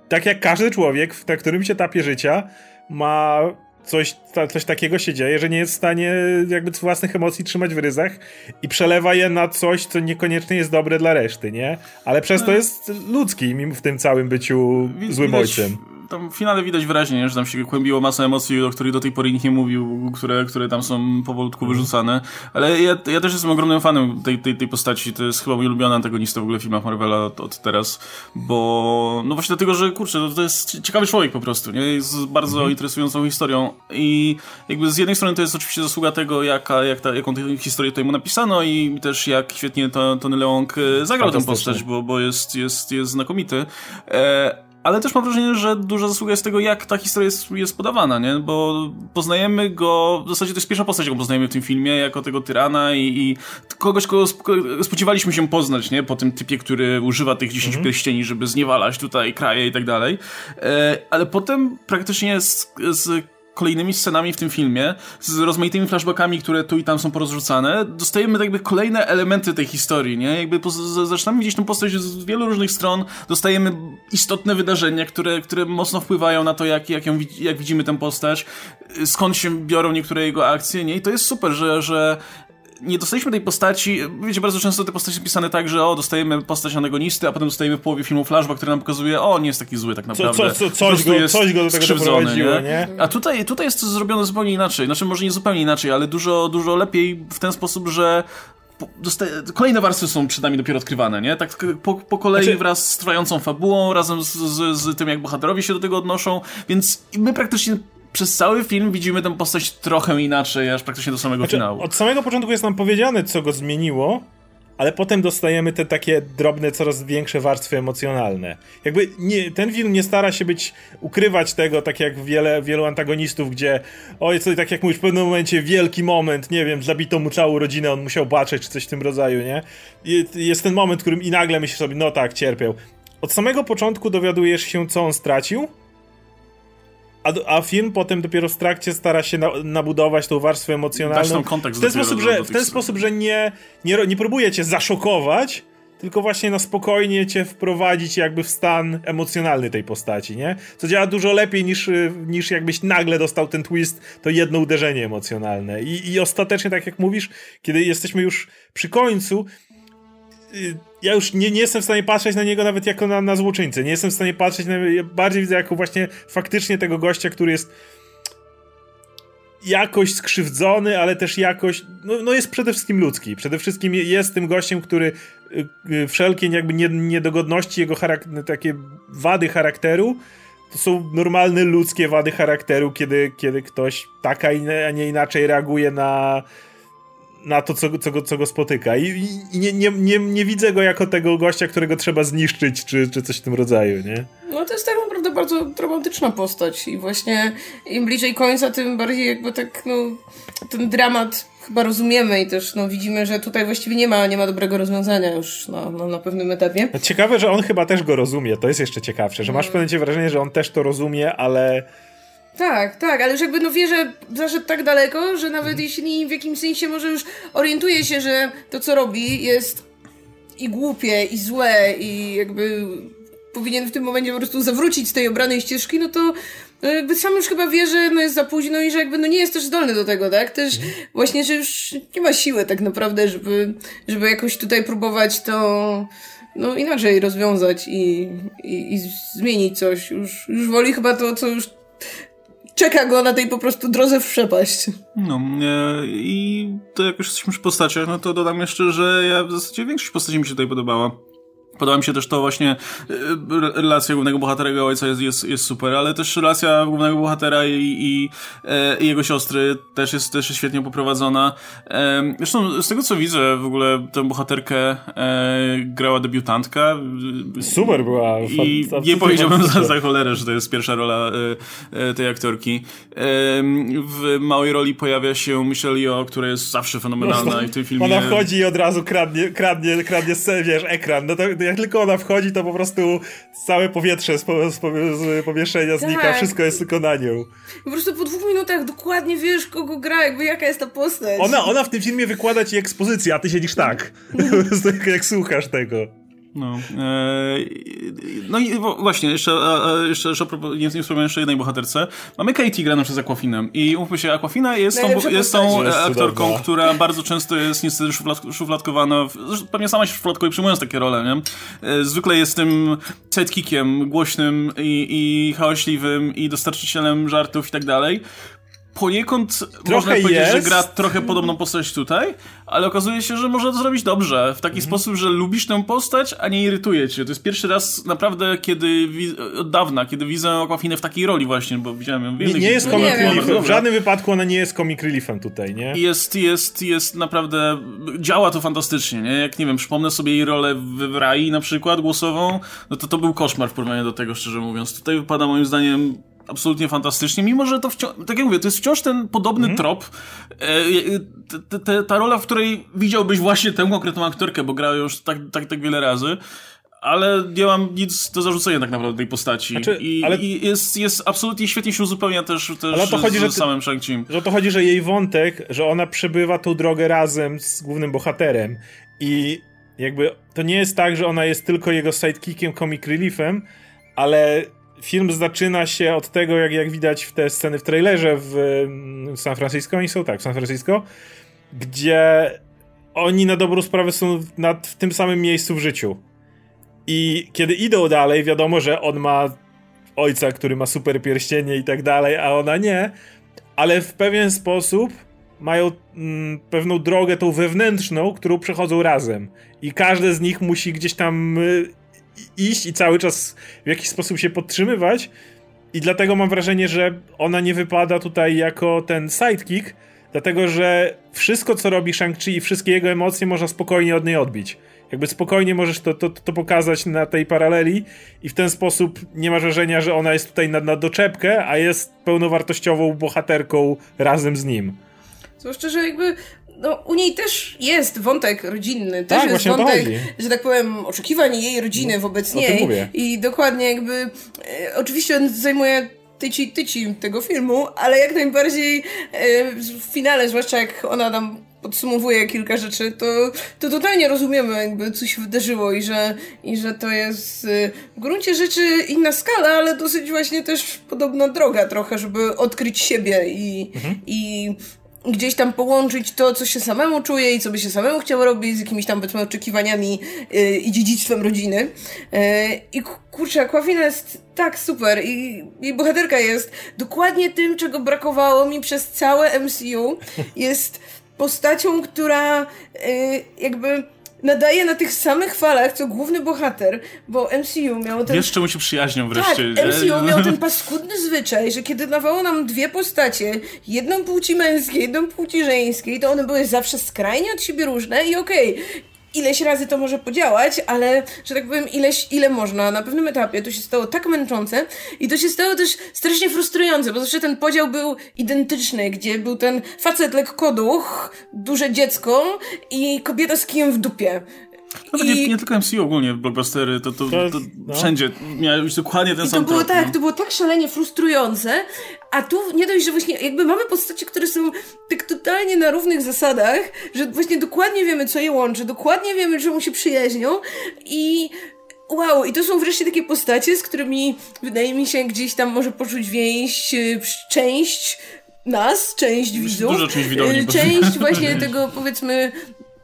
tak jak każdy człowiek w którymś etapie życia, ma coś, ta, coś takiego się dzieje, że nie jest w stanie jakby własnych emocji trzymać w ryzach i przelewa je na coś, co niekoniecznie jest dobre dla reszty, nie? Ale przez to no. jest ludzki w tym całym byciu złym ojcem tam w finale widać wyraźnie, że tam się kłębiło masa emocji, o których do tej pory nikt nie mówił, które, które tam są powolutku mhm. wyrzucane. Ale ja, ja też jestem ogromnym fanem tej, tej, tej postaci. To jest chyba mój ulubiony antagonista w ogóle w filmach Marvela od, od teraz, bo no właśnie dlatego, że kurczę, to, to jest ciekawy człowiek po prostu, nie? Jest bardzo mhm. interesującą historią i jakby z jednej strony to jest oczywiście zasługa tego, jaka, jak ta, jaką tę historię tutaj mu napisano i też jak świetnie to, Tony Leung e, zagrał tę postać, bo, bo jest, jest, jest znakomity. E, ale też mam wrażenie, że duża zasługa jest tego, jak ta historia jest, jest podawana, nie? Bo poznajemy go, w zasadzie to jest pierwsza postać, jaką poznajemy w tym filmie, jako tego tyrana i, i kogoś, kogo spodziewaliśmy się poznać, nie? Po tym typie, który używa tych 10 mm -hmm. pierścieni, żeby zniewalać tutaj kraje i tak dalej. E, ale potem praktycznie z, z kolejnymi scenami w tym filmie, z rozmaitymi flashbackami, które tu i tam są porozrzucane, dostajemy tak jakby kolejne elementy tej historii, nie? Jakby zaczynamy widzieć tę postać z wielu różnych stron, dostajemy istotne wydarzenia, które, które mocno wpływają na to, jak, jak, ją, jak widzimy tę postać, skąd się biorą niektóre jego akcje, nie? I to jest super, że, że nie dostaliśmy tej postaci, wiecie, bardzo często te postacie pisane tak, że o, dostajemy postać antagonisty, a potem dostajemy w połowie filmu flashback, który nam pokazuje, o, nie jest taki zły tak naprawdę. Co, co, co, coś, go, jest coś go do tego doprowadziło, nie? nie? A tutaj, tutaj jest to zrobione zupełnie inaczej. Znaczy, może nie zupełnie inaczej, ale dużo, dużo lepiej w ten sposób, że kolejne warstwy są przed nami dopiero odkrywane, nie? Tak po, po kolei znaczy... wraz z trwającą fabułą, razem z, z, z tym, jak bohaterowie się do tego odnoszą, więc my praktycznie przez cały film widzimy tę postać trochę inaczej, aż praktycznie do samego znaczy, finału. Od samego początku jest nam powiedziane, co go zmieniło, ale potem dostajemy te takie drobne, coraz większe warstwy emocjonalne. Jakby nie, ten film nie stara się być, ukrywać tego, tak jak wiele, wielu antagonistów, gdzie oj, co, tak jak mówisz, w pewnym momencie wielki moment, nie wiem, zabito mu całą rodzinę, on musiał baczeć, czy coś w tym rodzaju, nie? Jest ten moment, w którym i nagle myślisz sobie, no tak, cierpiał. Od samego początku dowiadujesz się, co on stracił, a, a, film potem dopiero w trakcie stara się na, nabudować tą warstwę emocjonalną. w ten sposób, że, w ten sposób, że nie, nie, nie próbuje cię zaszokować, tylko właśnie na spokojnie cię wprowadzić jakby w stan emocjonalny tej postaci, nie? Co działa dużo lepiej niż, niż jakbyś nagle dostał ten twist, to jedno uderzenie emocjonalne. I, I ostatecznie, tak jak mówisz, kiedy jesteśmy już przy końcu, y, ja już nie, nie jestem w stanie patrzeć na niego nawet jako na, na złoczyńcę. Nie jestem w stanie patrzeć na ja bardziej widzę jako właśnie faktycznie tego gościa, który jest jakoś skrzywdzony, ale też jakoś, no, no jest przede wszystkim ludzki. Przede wszystkim jest tym gościem, który y, y, wszelkie jakby niedogodności, jego takie wady charakteru, to są normalne ludzkie wady charakteru, kiedy, kiedy ktoś taka, a nie inaczej reaguje na, na to, co, co, go, co go spotyka. I, i nie, nie, nie, nie, widzę go jako tego gościa, którego trzeba zniszczyć, czy, czy coś w tym rodzaju, nie? No to jest tak naprawdę bardzo romantyczna postać i właśnie im bliżej końca, tym bardziej jakby tak, no, ten dramat chyba rozumiemy i też no, widzimy, że tutaj właściwie nie ma, nie ma dobrego rozwiązania już na, na, na pewnym etapie. Ciekawe, że on chyba też go rozumie, to jest jeszcze ciekawsze, że masz w pewnym wrażenie, że on też to rozumie, ale tak, tak, ale już jakby no wie, że zaszedł tak daleko, że nawet jeśli w jakimś sensie może już orientuje się, że to co robi jest i głupie, i złe, i jakby powinien w tym momencie po prostu zawrócić z tej obranej ścieżki, no to no jakby sam już chyba wie, że no jest za późno i że jakby no nie jest też zdolny do tego, tak? Też mhm. właśnie, że już nie ma siły tak naprawdę, żeby, żeby jakoś tutaj próbować to no inaczej rozwiązać i, i, i zmienić coś. Już, już woli chyba to, co już czeka go na tej po prostu drodze w przepaść. No e, i to jak już jesteśmy przy postaciach, no to dodam jeszcze, że ja w zasadzie większość postaci mi się tutaj podobała. Podoba mi się też to właśnie, e, relacja głównego bohatera i ojca jest, jest, jest super, ale też relacja głównego bohatera i, i, e, i, jego siostry też jest, też jest świetnie poprowadzona. E, zresztą z tego co widzę, w ogóle tę bohaterkę grała debiutantka. Super była. I nie powiedziałbym za, za cholerę, że to jest pierwsza rola tej aktorki. W małej roli pojawia się Michelle Yeoh, która jest zawsze fenomenalna no, i w tym filmie... Ona wchodzi i od razu kradnie, kradnie, kradnie wiesz, ekran. No to jak tylko ona wchodzi, to po prostu całe powietrze z, po, z, pomieszczenia znika, tak. wszystko jest tylko na nią. Po prostu po dwóch minutach dokładnie wiesz, kogo gra, jakby jaka jest ta postać. Ona, ona w tym filmie wykłada ci ekspozycję, a ty siedzisz tak. po prostu jak, jak słuchasz tego. No, e, no i właśnie, jeszcze, jeszcze, jeszcze nie, nie wspomniałem jeszcze jednej bohaterce. Mamy Katie graną przez Aquafinem i umówmy się, Aquafina jest tą, jest tą jest aktorką, cudowna. która bardzo często jest niestety szuflad, szufladkowana, pewnie sama się szufladkuje przyjmując takie role, nie? E, zwykle jest tym sidekickiem głośnym i, i hałaśliwym i dostarczycielem żartów i tak dalej poniekąd trochę można powiedzieć, jest. że gra trochę podobną postać tutaj, ale okazuje się, że można to zrobić dobrze. W taki mhm. sposób, że lubisz tę postać, a nie irytuje cię. To jest pierwszy raz naprawdę, kiedy od dawna, kiedy widzę Aquafinę w takiej roli właśnie, bo widziałem ją w Nie, nie jest comic reliefem. W żadnym wypadku ona nie jest comic reliefem tutaj, nie? Jest, jest, jest naprawdę... Działa to fantastycznie, nie? Jak, nie wiem, przypomnę sobie jej rolę w Rai na przykład, głosową, no to to był koszmar w porównaniu do tego, szczerze mówiąc. Tutaj wypada moim zdaniem absolutnie fantastycznie, mimo że to wciąż, tak jak mówię, to jest wciąż ten podobny mm. trop. E, ta rola, w której widziałbyś właśnie tę konkretną aktorkę, bo grała już tak, tak, tak wiele razy ale nie mam nic do zarzucenia tak naprawdę tej postaci. Znaczy, I, ale... I, jest, jest absolutnie świetnie się uzupełnia też, też ale to chodzi, z, że ty, samym shang Że to chodzi, że jej wątek, że ona przebywa tą drogę razem z głównym bohaterem i jakby to nie jest tak, że ona jest tylko jego sidekickiem, comic reliefem, ale film zaczyna się od tego, jak, jak widać w te sceny w trailerze w, w San Francisco, oni są tak, w San Francisco, gdzie oni na dobrą sprawę są nad, w tym samym miejscu w życiu. I kiedy idą dalej, wiadomo, że on ma ojca, który ma super pierścienie i tak dalej, a ona nie, ale w pewien sposób mają mm, pewną drogę tą wewnętrzną, którą przechodzą razem. I każdy z nich musi gdzieś tam y, iść i cały czas w jakiś sposób się podtrzymywać. I dlatego mam wrażenie, że ona nie wypada tutaj jako ten sidekick, dlatego że wszystko, co robi Shang-Chi i wszystkie jego emocje można spokojnie od niej odbić. Jakby spokojnie możesz to, to, to pokazać na tej paraleli i w ten sposób nie masz wrażenia, że ona jest tutaj na, na doczepkę, a jest pełnowartościową bohaterką razem z nim. Zwłaszcza, że jakby no, u niej też jest wątek rodzinny, też tak, jest wątek, że tak powiem, oczekiwań jej rodziny no, wobec niej. I dokładnie jakby, e, oczywiście on zajmuje tyci tyci tego filmu, ale jak najbardziej e, w finale, zwłaszcza jak ona tam podsumowuje kilka rzeczy, to, to totalnie rozumiemy jakby co się wydarzyło i że, i że to jest e, w gruncie rzeczy inna skala, ale dosyć właśnie też podobna droga trochę, żeby odkryć siebie i, mhm. i gdzieś tam połączyć to, co się samemu czuje i co by się samemu chciało robić z jakimiś tam, powiedzmy, oczekiwaniami yy, i dziedzictwem rodziny. Yy, I kurczę, Aquafina jest tak super i jej bohaterka jest dokładnie tym, czego brakowało mi przez całe MCU. Jest postacią, która yy, jakby nadaje na tych samych falach, co główny bohater, bo MCU miał ten... Wiesz, czemu się przyjaźnią wreszcie. Tak, MCU miał ten paskudny zwyczaj, że kiedy dawało nam dwie postacie, jedną płci męskiej, jedną płci żeńskiej, to one były zawsze skrajnie od siebie różne i okej, okay, ileś razy to może podziałać, ale, że tak powiem, ileś, ile można. Na pewnym etapie to się stało tak męczące i to się stało też strasznie frustrujące, bo zawsze ten podział był identyczny, gdzie był ten facet lekkoduch, duże dziecko i kobieta z kijem w dupie. No I... nie, nie, tylko MCU ogólnie, blockbustery, to, to, to, to no. wszędzie miały być dokładnie ten I sam to było tak, to było tak szalenie frustrujące, a tu nie dość, że właśnie jakby mamy postacie, które są tak totalnie na równych zasadach, że właśnie dokładnie wiemy, co je łączy, dokładnie wiemy, czemu się przyjaźnią i Wow, i to są wreszcie takie postacie, z którymi wydaje mi się gdzieś tam może poczuć więź y, część nas, część widzów. Dużo część widowni. Część właśnie tego powiedzmy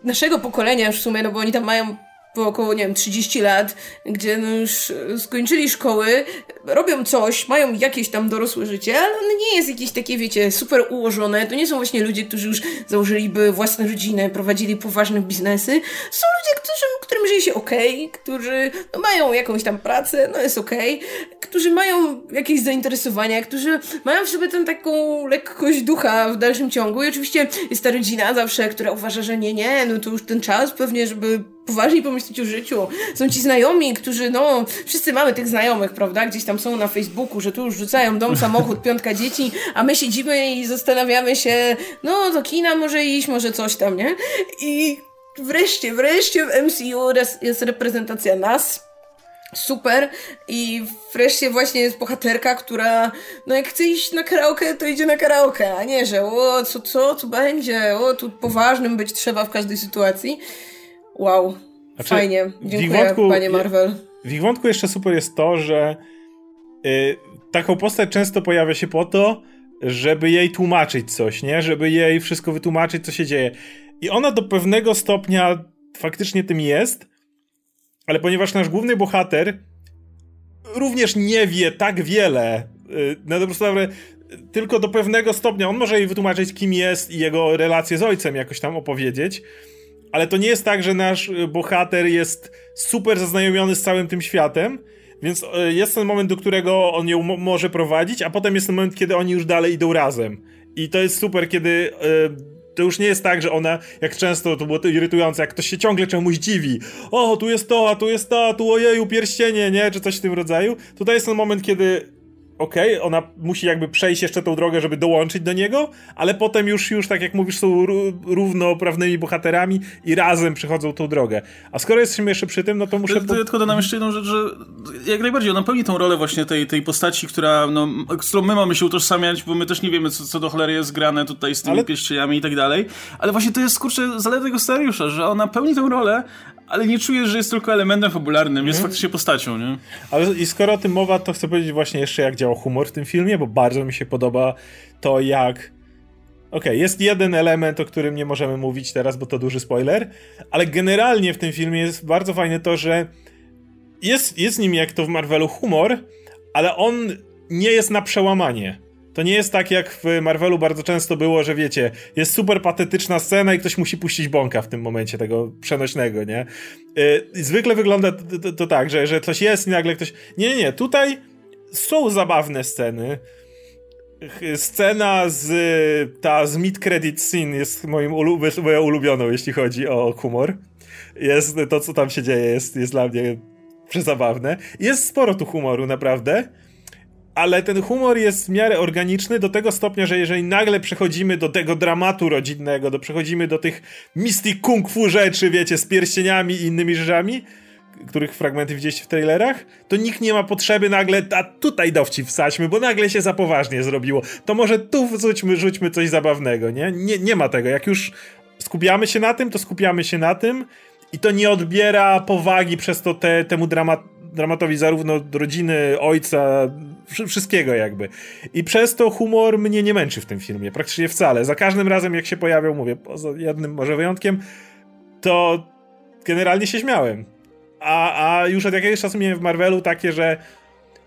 naszego pokolenia już w sumie, no bo oni tam mają po około, nie wiem, 30 lat, gdzie no już skończyli szkoły, robią coś, mają jakieś tam dorosłe życie, ale ono nie jest jakieś takie, wiecie, super ułożone. To nie są właśnie ludzie, którzy już założyliby własne rodziny, prowadzili poważne biznesy. Są ludzie, którzy, którym żyje się ok, którzy no, mają jakąś tam pracę, no jest ok, którzy mają jakieś zainteresowania, którzy mają w sobie tę taką lekkość ducha w dalszym ciągu i oczywiście jest ta rodzina zawsze, która uważa, że nie, nie, no to już ten czas pewnie, żeby poważnie pomyśleć o życiu. Są ci znajomi, którzy, no, wszyscy mamy tych znajomych, prawda? Gdzieś tam są na Facebooku, że tu już rzucają dom, samochód, piątka dzieci, a my siedzimy i zastanawiamy się, no, do kina może iść, może coś tam, nie? I wreszcie, wreszcie w MCU jest reprezentacja nas, super i wreszcie właśnie jest bohaterka, która no jak chce iść na karaoke, to idzie na karaoke, a nie, że o, co, co, co będzie, o, tu poważnym być trzeba w każdej sytuacji. Wow. Znaczy, Fajnie, dziękuję wątku, panie Marvel. W ich wątku jeszcze super jest to, że y, taką postać często pojawia się po to, żeby jej tłumaczyć coś, nie? Żeby jej wszystko wytłumaczyć, co się dzieje. I ona do pewnego stopnia faktycznie tym jest, ale ponieważ nasz główny bohater również nie wie tak wiele, y, na dobrą sprawę, tylko do pewnego stopnia, on może jej wytłumaczyć, kim jest i jego relacje z ojcem jakoś tam opowiedzieć, ale to nie jest tak, że nasz bohater jest super zaznajomiony z całym tym światem, więc y, jest ten moment, do którego on ją może prowadzić, a potem jest ten moment, kiedy oni już dalej idą razem. I to jest super, kiedy y, to już nie jest tak, że ona, jak często to było to irytujące, jak ktoś się ciągle czemuś dziwi. O, tu jest to, a tu jest to, a tu ojeju, pierścienie, nie? Czy coś w tym rodzaju. Tutaj jest ten moment, kiedy okej, okay, ona musi jakby przejść jeszcze tą drogę, żeby dołączyć do niego, ale potem już, już tak jak mówisz, są równoprawnymi bohaterami i razem przechodzą tą drogę. A skoro jesteśmy jeszcze przy tym, no to muszę... To, ja tylko dodam jeszcze jedną rzecz, że jak najbardziej ona pełni tą rolę właśnie tej, tej postaci, która, no, z którą my mamy się utożsamiać, bo my też nie wiemy, co, co do cholery jest grane tutaj z tymi ale... pierścieniami i tak dalej, ale właśnie to jest, kurczę, zaleta tego scenariusza, że ona pełni tą rolę, ale nie czujesz, że jest tylko elementem fabularnym, jest mhm. faktycznie postacią, nie? Ale i skoro o tym mowa, to chcę powiedzieć właśnie jeszcze, jak działa humor w tym filmie, bo bardzo mi się podoba to, jak. Okej, okay, jest jeden element, o którym nie możemy mówić teraz, bo to duży spoiler, ale generalnie w tym filmie jest bardzo fajne to, że jest, jest nim, jak to w Marvelu, humor, ale on nie jest na przełamanie. To nie jest tak jak w Marvelu bardzo często było, że wiecie, jest super patetyczna scena i ktoś musi puścić bąka w tym momencie tego przenośnego, nie? Yy, zwykle wygląda to, to, to, tak, że, że coś jest i nagle ktoś... Nie, nie, nie, tutaj są zabawne sceny. Scena z ta z mid credit scene jest moim ulu, moją ulubioną, jeśli chodzi o humor. Jest to, co tam się dzieje, jest, jest dla mnie przezabawne. Jest sporo tu humoru, naprawdę ale ten humor jest w miarę organiczny do tego stopnia, że jeżeli nagle przechodzimy do tego dramatu rodzinnego, do przechodzimy do tych mystic kung fu rzeczy, wiecie, z pierścieniami i innymi rzeczami, których fragmenty widzieliście w trailerach, to nikt nie ma potrzeby nagle, a tutaj dowcip wsadźmy, bo nagle się za poważnie zrobiło. To może tu wrzućmy, rzućmy coś zabawnego, nie? nie? Nie ma tego. Jak już skupiamy się na tym, to skupiamy się na tym i to nie odbiera powagi przez to te, temu dramat, dramatowi zarówno rodziny, ojca, wszystkiego jakby. I przez to humor mnie nie męczy w tym filmie, praktycznie wcale. Za każdym razem jak się pojawiał, mówię, poza jednym może wyjątkiem, to generalnie się śmiałem. A, a już od jakiegoś czasu miałem w Marvelu takie, że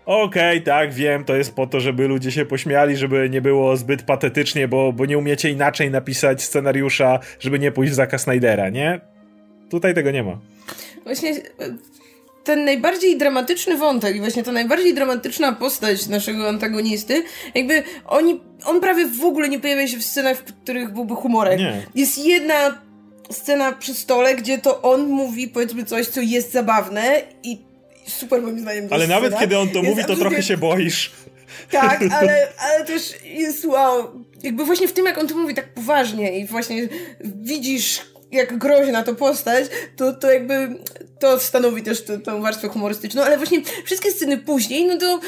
okej, okay, tak, wiem, to jest po to, żeby ludzie się pośmiali, żeby nie było zbyt patetycznie, bo, bo nie umiecie inaczej napisać scenariusza, żeby nie pójść w zakaz Snydera, nie? Tutaj tego nie ma. Właśnie ten najbardziej dramatyczny wątek i właśnie ta najbardziej dramatyczna postać naszego antagonisty, jakby oni, on prawie w ogóle nie pojawia się w scenach, w których byłby humorek. Nie. Jest jedna scena przy stole, gdzie to on mówi powiedzmy coś, co jest zabawne i super moim zdaniem Ale nawet scena. kiedy on to mówi, to absolutnie... trochę się boisz. Tak, ale, ale też jest wow. Jakby właśnie w tym, jak on to mówi tak poważnie i właśnie widzisz jak groźna to postać, to, to jakby to stanowi też tę warstwę humorystyczną, ale właśnie wszystkie sceny później, no to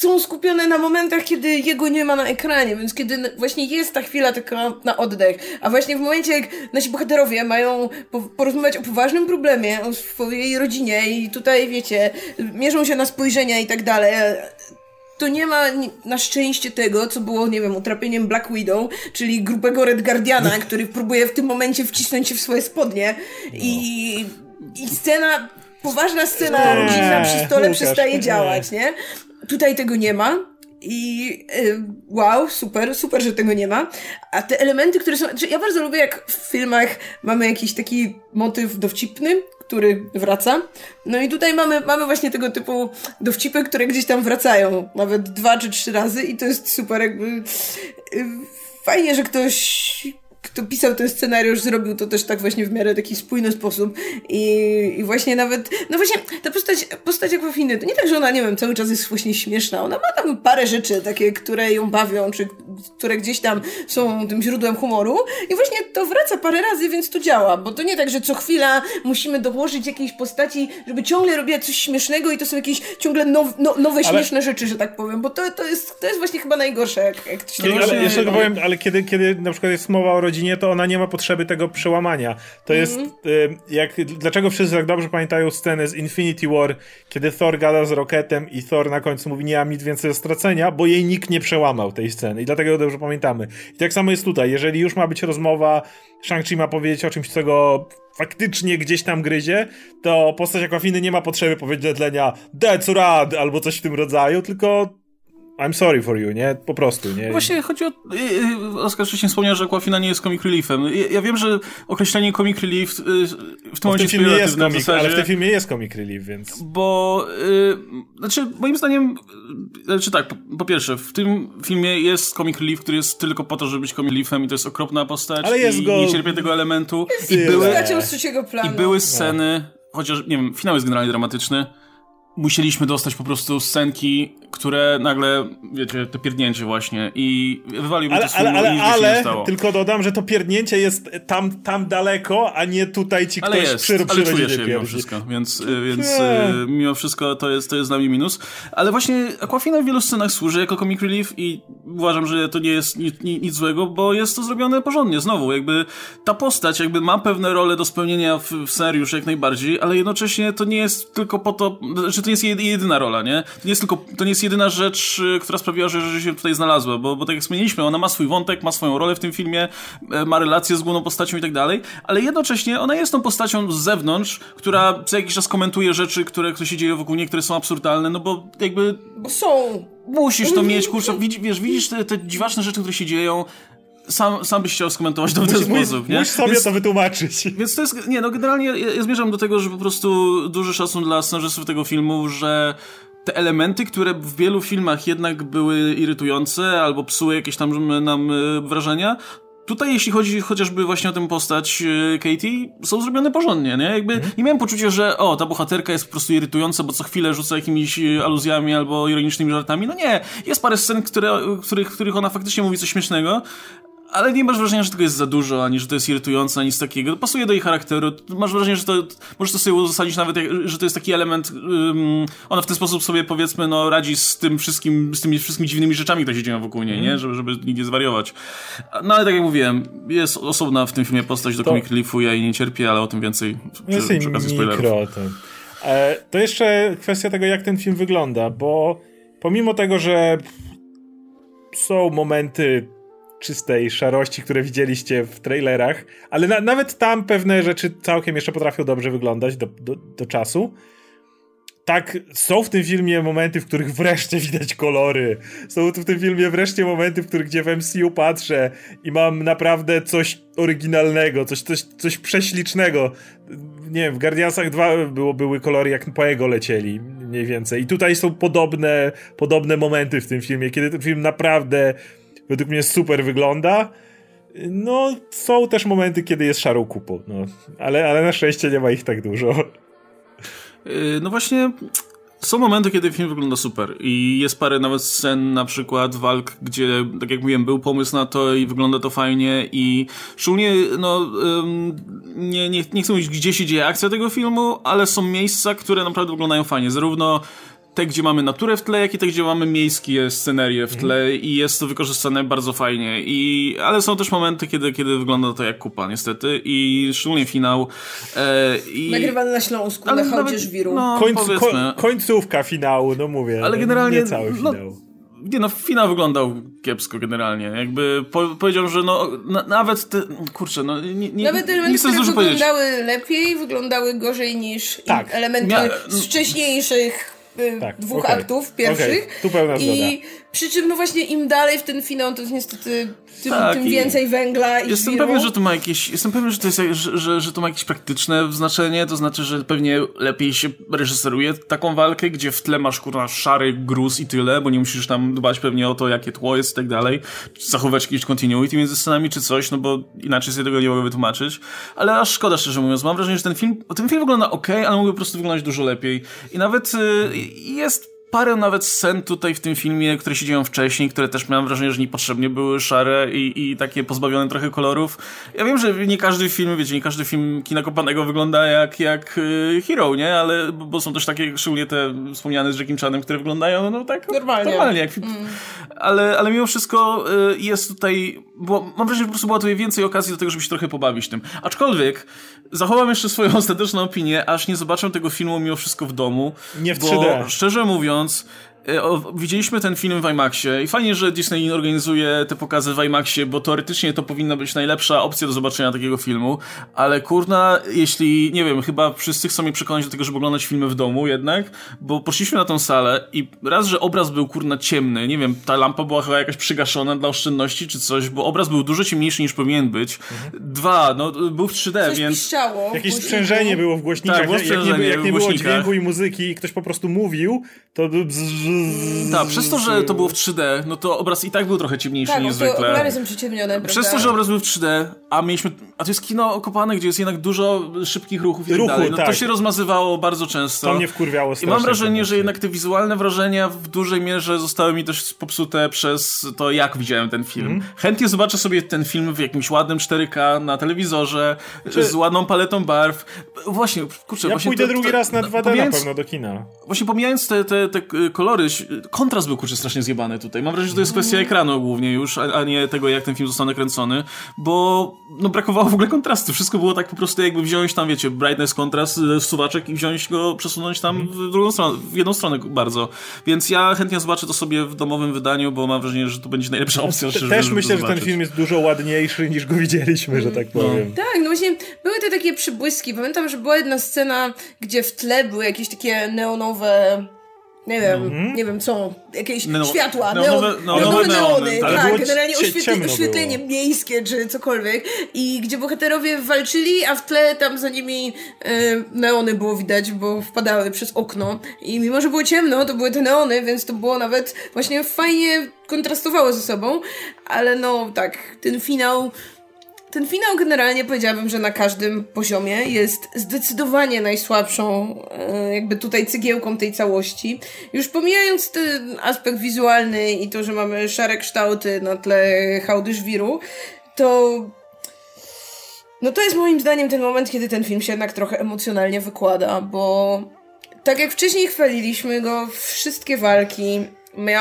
są skupione na momentach, kiedy jego nie ma na ekranie, więc kiedy właśnie jest ta chwila taka na oddech, a właśnie w momencie, jak nasi bohaterowie mają porozmawiać o poważnym problemie, o swojej rodzinie i tutaj, wiecie, mierzą się na spojrzenia i tak dalej, to nie ma na szczęście tego, co było, nie wiem, utrapieniem Black Widow, czyli grubego Red Guardiana, który próbuje w tym momencie wcisnąć się w swoje spodnie i, i scena, poważna scena rodzinna przy stole Łukasz, przestaje nie. działać, nie? Tutaj tego nie ma. I y, wow, super, super, że tego nie ma. A te elementy, które są. Znaczy ja bardzo lubię, jak w filmach mamy jakiś taki motyw dowcipny, który wraca. No i tutaj mamy, mamy właśnie tego typu dowcipy, które gdzieś tam wracają, nawet dwa czy trzy razy i to jest super jakby y, fajnie, że ktoś kto pisał ten scenariusz, zrobił to też tak właśnie w miarę taki spójny sposób. I, i właśnie nawet, no właśnie ta postać, postać Aquafiny, to nie tak, że ona, nie wiem, cały czas jest właśnie śmieszna, ona ma tam parę rzeczy takie, które ją bawią, czy które gdzieś tam są tym źródłem humoru. I właśnie to wraca parę razy, więc to działa, bo to nie tak, że co chwila musimy dołożyć jakiejś postaci, żeby ciągle robiła coś śmiesznego i to są jakieś ciągle now, no, nowe, ale... śmieszne rzeczy, że tak powiem, bo to, to, jest, to jest właśnie chyba najgorsze, jak, jak to się ale, ale, jeszcze powiem, ale kiedy, kiedy na przykład jest mowa o rodzinie, to ona nie ma potrzeby tego przełamania. To jest, mm -hmm. y, jak, dlaczego wszyscy tak dobrze pamiętają scenę z Infinity War, kiedy Thor gada z Rocketem i Thor na końcu mówi, nie mam nic więcej do stracenia, bo jej nikt nie przełamał tej sceny i dlatego dobrze pamiętamy. I tak samo jest tutaj, jeżeli już ma być rozmowa, Shang-Chi ma powiedzieć o czymś, co go faktycznie gdzieś tam gryzie, to postać Aquafiny nie ma potrzeby powiedzenia that's rad albo coś w tym rodzaju, tylko I'm sorry for you, nie? Po prostu, nie? Właśnie chodzi o... Y, y, Oskar wcześniej wspomniał, że Aquafina nie jest comic reliefem. Ja, ja wiem, że określenie comic relief y, w tym momencie w tym filmie jest comic, zasadzie, ale w tym filmie jest comic relief, więc... Bo... Y, znaczy, moim zdaniem... Znaczy tak, po, po, pierwsze, w tym filmie jest comic relief, który jest tylko po to, żeby być comic reliefem i to jest okropna postać ale jest i go... nie cierpię tego elementu. Jest I były, I były sceny... No. Chociaż, nie wiem, finał jest generalnie dramatyczny, musieliśmy dostać po prostu scenki, które nagle, wiecie, to pierdnięcie właśnie i wywalił ale, to ale, ale, ale, tylko dodam, że to pierdnięcie jest tam, tam daleko, a nie tutaj ci ktoś ale jest, przy, ale czuję się mimo wszystko, więc, y, więc y, mimo wszystko to jest, to jest dla mnie minus. Ale właśnie Aquafina w wielu scenach służy jako comic relief i uważam, że to nie jest nic, nic złego, bo jest to zrobione porządnie. Znowu, jakby ta postać jakby ma pewne role do spełnienia w, w seriusz jak najbardziej, ale jednocześnie to nie jest tylko po to, że to nie jest jedyna rola, nie? To nie jest tylko, to nie jest jedyna rzecz, y, która sprawiła, że, że się tutaj znalazła, bo, bo tak jak wspomnieliśmy, ona ma swój wątek, ma swoją rolę w tym filmie, e, ma relacje z główną postacią i tak dalej, ale jednocześnie ona jest tą postacią z zewnątrz, która co jakiś czas komentuje rzeczy, które, które się dzieją wokół niej, które są absurdalne, no bo jakby... Bo są! Musisz to mieć, kurczę, widzisz, widzisz te, te dziwaczne rzeczy, które się dzieją, sam, sam byś chciał skomentować to w ten sposób, nie? Musisz sobie więc, to wytłumaczyć. Więc to jest, nie no, generalnie ja, ja zmierzam do tego, że po prostu duży szacun dla scenarzystów tego filmu, że te elementy, które w wielu filmach jednak były irytujące albo psuły jakieś tam nam e, wrażenia, Tutaj, jeśli chodzi chociażby właśnie o tę postać e, Katie, są zrobione porządnie, nie? Jakby mm. nie miałem poczucia, że o, ta bohaterka jest po prostu irytująca, bo co chwilę rzuca jakimiś e, aluzjami albo ironicznymi żartami. No nie, jest parę scen, które, których, których ona faktycznie mówi coś śmiesznego, ale nie masz wrażenia, że tego jest za dużo, ani że to jest irytujące, ani nic takiego. Pasuje do jej charakteru. Masz wrażenie, że to, możesz to sobie uzasadnić nawet, że to jest taki element, um, ona w ten sposób sobie powiedzmy, no, radzi z tym wszystkim, z tymi wszystkimi dziwnymi rzeczami, które się dzieją wokół niej, nie? Żeby, żeby nikt nie zwariować. No ale tak jak mówiłem, jest osobna w tym filmie postać do to... comic reliefu, ja jej nie cierpię, ale o tym więcej przy, przy okazji spoilerów. E, to jeszcze kwestia tego, jak ten film wygląda, bo pomimo tego, że są momenty czystej szarości, które widzieliście w trailerach, ale na, nawet tam pewne rzeczy całkiem jeszcze potrafią dobrze wyglądać do, do, do czasu. Tak, są w tym filmie momenty, w których wreszcie widać kolory. Są w tym filmie wreszcie momenty, w których gdzie w MCU patrzę i mam naprawdę coś oryginalnego, coś, coś, coś prześlicznego. Nie wiem, w Guardiansach 2 było, były kolory jak po jego lecieli, mniej więcej. I tutaj są podobne, podobne momenty w tym filmie, kiedy ten film naprawdę według mnie super wygląda. No, są też momenty, kiedy jest szarą kupą, no. ale, ale na szczęście nie ma ich tak dużo. Yy, no właśnie, są momenty, kiedy film wygląda super i jest parę nawet scen, na przykład walk, gdzie, tak jak mówiłem, był pomysł na to i wygląda to fajnie i szczególnie, no, nie, nie, nie chcę mówić, gdzie się dzieje akcja tego filmu, ale są miejsca, które naprawdę wyglądają fajnie, zarówno te, gdzie mamy naturę w tle, jak i te, gdzie mamy miejskie scenerie w tle mm. i jest to wykorzystane bardzo fajnie. I, ale są też momenty, kiedy, kiedy wygląda to jak kupa, niestety. I szczególnie finał. E, i... Nagrywany na Śląsku, ale na hołdzie żwiru. No, Końc, ko, końcówka finału, no mówię. Ale generalnie... Nie cały no, finał. No, nie no, finał wyglądał kiepsko generalnie. Jakby po, powiedział, że no na, nawet te, kurczę, no nie, nie, Nawet te elementy, które wyglądały powiedzieć. lepiej, wyglądały gorzej niż tak. elementy Mia z wcześniejszych tak, dwóch okay. aktów pierwszych. Okay. Tu pełna zgoda. I przy czym no właśnie im dalej w ten finał, to niestety tym, tak, tym więcej węgla i Jestem pewien, że to ma jakieś, jestem pewien, że to, jest, że, że, że to ma jakieś praktyczne znaczenie, to znaczy, że pewnie lepiej się reżyseruje taką walkę, gdzie w tle masz kurwa szary gruz i tyle, bo nie musisz tam dbać pewnie o to, jakie tło jest i tak dalej, zachować jakieś continuity między scenami czy coś, no bo inaczej sobie tego nie mogę wytłumaczyć, ale aż szkoda szczerze mówiąc, mam wrażenie, że ten film, ten film wygląda ok, ale mógłby po prostu wyglądać dużo lepiej. I nawet y, jest parę nawet scen tutaj w tym filmie, które się dzieją wcześniej, które też miałem wrażenie, że niepotrzebnie były szare i, i takie pozbawione trochę kolorów. Ja wiem, że nie każdy film, wiecie, nie każdy film kina kopanego wygląda jak, jak y, Hero, nie? Ale, bo są też takie, szczególnie te wspomniane z Jackiem Chanem, które wyglądają, no tak Normalnie. normalnie jak film. Mm. Ale, ale mimo wszystko y, jest tutaj, bo mam wrażenie, że po prostu było tutaj więcej okazji do tego, żeby się trochę pobawić tym. Aczkolwiek zachowam jeszcze swoją ostateczną opinię, aż nie zobaczę tego filmu mimo wszystko w domu. Nie w 3D. Bo, szczerze mówiąc, widzieliśmy ten film w IMAXie i fajnie, że Disney organizuje te pokazy w IMAXie, bo teoretycznie to powinna być najlepsza opcja do zobaczenia takiego filmu, ale kurna, jeśli, nie wiem, chyba wszyscy chcą mnie przekonać do tego, żeby oglądać filmy w domu jednak, bo poszliśmy na tą salę i raz, że obraz był kurna ciemny, nie wiem, ta lampa była chyba jakaś przygaszona dla oszczędności czy coś, bo obraz był dużo ciemniejszy niż powinien być. Mhm. Dwa, no był w 3D, coś więc... Piszczało Jakieś sprzężenie było w głośnikach, tak, było jak, jak nie, jak nie było dźwięku i muzyki i ktoś po prostu mówił, to tak, przez to, że to było w 3D, no to obraz i tak był trochę ciemniejszy tak, niż zwykle. Tak, okulary są przyciemnione, Przez to, że obraz był w 3D, a mieliśmy, a to jest kino okopane, gdzie jest jednak dużo szybkich ruchów i tak Ruchu, dalej, no tak. to się rozmazywało bardzo często. To mnie wkurwiało. I mam wrażenie, że jednak te wizualne wrażenia w dużej mierze zostały mi dość popsute przez to, jak widziałem ten film. Mm. Chętnie zobaczę sobie ten film w jakimś ładnym 4K na telewizorze, Czy... z ładną paletą barw. Właśnie, kurczę, ja właśnie... pójdę to, drugi raz na 2D na pewno do kina. Właśnie pomijając te, te, te kolory, kontrast był kurczę strasznie zjebany tutaj. Mam wrażenie, że to jest kwestia ekranu głównie już, a, a, nie tego, jak ten film został nakręcony, bo no brakowało w ogóle kontrastu. Wszystko było tak po prostu jakby wziąć tam, wiecie, brightness kontrast, suwaczek i wziąć go, przesunąć tam w drugą stronę, w jedną stronę bardzo. Więc ja chętnie zobaczę to sobie w domowym wydaniu, bo mam wrażenie, że to będzie najlepsza opcja. Też, też myślę, że ten film jest dużo ładniejszy niż go widzieliśmy, że tak no. powiem. No. Tak, no właśnie były te takie przybłyski. Pamiętam, że była jedna scena, gdzie w tle były jakieś takie neonowe nie wiem, mm -hmm. nie wiem co, jakieś no, światła, neon, neon, neonowe neony, neony, tak, generalnie oświetlenie, oświetlenie miejskie czy cokolwiek i gdzie bohaterowie walczyli, a w tle tam za nimi e, neony było widać, bo wpadały przez okno i mimo, że było ciemno, to były te neony, więc to było nawet właśnie fajnie kontrastowało ze sobą, ale no tak, ten finał ten finał generalnie powiedziałabym, że na każdym poziomie jest zdecydowanie najsłabszą, e, jakby tutaj cegiełką tej całości. Już pomijając ten aspekt wizualny i to, że mamy szare kształty na tle hałdy żwiru, to no to jest moim zdaniem ten moment, kiedy ten film się jednak trochę emocjonalnie wykłada, bo tak jak wcześniej chwaliliśmy go, wszystkie walki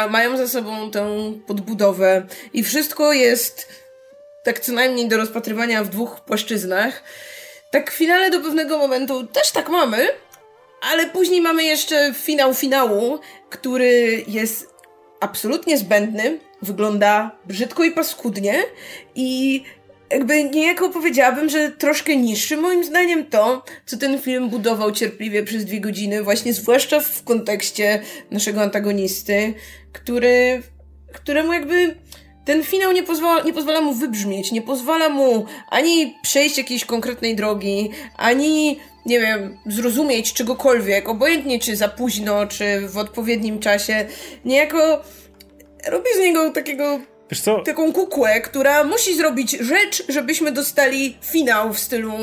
mają za sobą tę podbudowę i wszystko jest tak co najmniej do rozpatrywania w dwóch płaszczyznach. Tak w finale do pewnego momentu też tak mamy, ale później mamy jeszcze finał finału, który jest absolutnie zbędny, wygląda brzydko i paskudnie i jakby niejako powiedziałabym, że troszkę niższy moim zdaniem to, co ten film budował cierpliwie przez dwie godziny, właśnie zwłaszcza w kontekście naszego antagonisty, który, któremu jakby ten finał nie pozwala, nie pozwala mu wybrzmieć, nie pozwala mu ani przejść jakiejś konkretnej drogi, ani, nie wiem, zrozumieć czegokolwiek, obojętnie czy za późno, czy w odpowiednim czasie. Niejako robi z niego takiego taką kukłę, która musi zrobić rzecz, żebyśmy dostali finał w stylu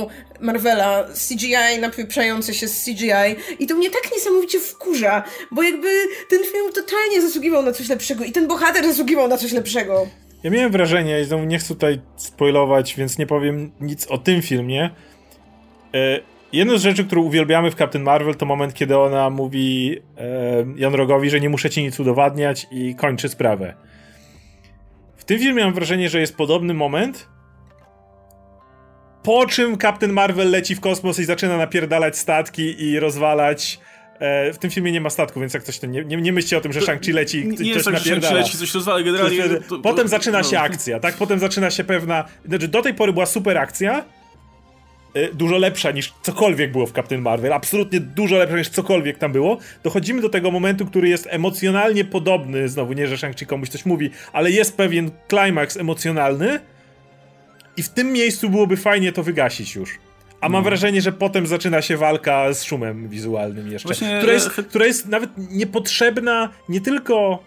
Marvela, CGI napieprzający się z CGI i to mnie tak niesamowicie wkurza, bo jakby ten film totalnie zasługiwał na coś lepszego i ten bohater zasługiwał na coś lepszego. Ja miałem wrażenie, i znowu nie chcę tutaj spoilować, więc nie powiem nic o tym filmie. E, Jedna z rzeczy, którą uwielbiamy w Captain Marvel, to moment, kiedy ona mówi e, Jan Rogowi, że nie muszę ci nic udowadniać i kończy sprawę. W tym filmie mam wrażenie, że jest podobny moment, po czym Captain Marvel leci w kosmos i zaczyna napierdalać statki i rozwalać E, w tym filmie nie ma statku, więc jak coś to nie, nie, nie myślcie o tym, że Shang-Chi leci nie coś tak, napierdala. Shang-Chi leci, coś rozwala, generalnie... To, to, Potem zaczyna się no. akcja, tak? Potem zaczyna się pewna... Znaczy, do tej pory była super akcja, e, dużo lepsza niż cokolwiek było w Captain Marvel, absolutnie dużo lepsza niż cokolwiek tam było. Dochodzimy do tego momentu, który jest emocjonalnie podobny, znowu nie, że Shang-Chi komuś coś mówi, ale jest pewien klimaks emocjonalny i w tym miejscu byłoby fajnie to wygasić już. A mam no. wrażenie, że potem zaczyna się walka z szumem wizualnym jeszcze. Właśnie, która, jest, która jest nawet niepotrzebna nie tylko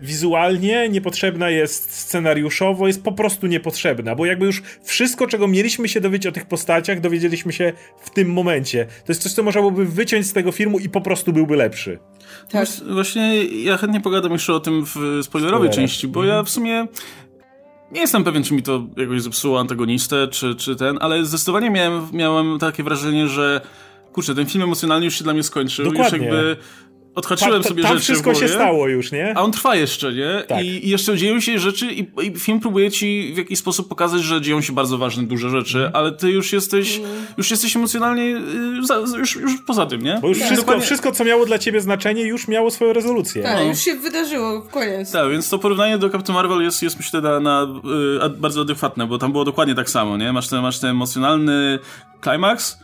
wizualnie, niepotrzebna jest scenariuszowo, jest po prostu niepotrzebna, bo jakby już wszystko, czego mieliśmy się dowiedzieć o tych postaciach, dowiedzieliśmy się w tym momencie. To jest coś, co można byłoby wyciąć z tego filmu i po prostu byłby lepszy. Tak. Właśnie ja chętnie pogadam jeszcze o tym w spoilerowej części, bo ja w sumie nie jestem pewien, czy mi to jakoś zepsuło antagonistę, czy, czy ten, ale zdecydowanie miałem, miałem takie wrażenie, że kurczę, ten film emocjonalnie już się dla mnie skończył. Dokładnie. Już jakby odhaczyłem ta, ta, sobie tam rzeczy wszystko się stało już, nie? A on trwa jeszcze, nie? Tak. I, jeszcze dzieją się rzeczy i, i, film próbuje ci w jakiś sposób pokazać, że dzieją się bardzo ważne, duże rzeczy, mm. ale ty już jesteś, już jesteś emocjonalnie y, już, już poza tym, nie? Bo już tak. wszystko, Dokładnie... wszystko, co miało dla ciebie znaczenie, już miało swoją rezolucję. Tak, no. już się wydarzyło, koniec. Tak, więc to porównanie do Captain Marvel jest, jest myślę, na, na y, bardzo adekwatne, bo tam było dokładnie tak samo, nie? Masz ten, masz ten emocjonalny klimaks,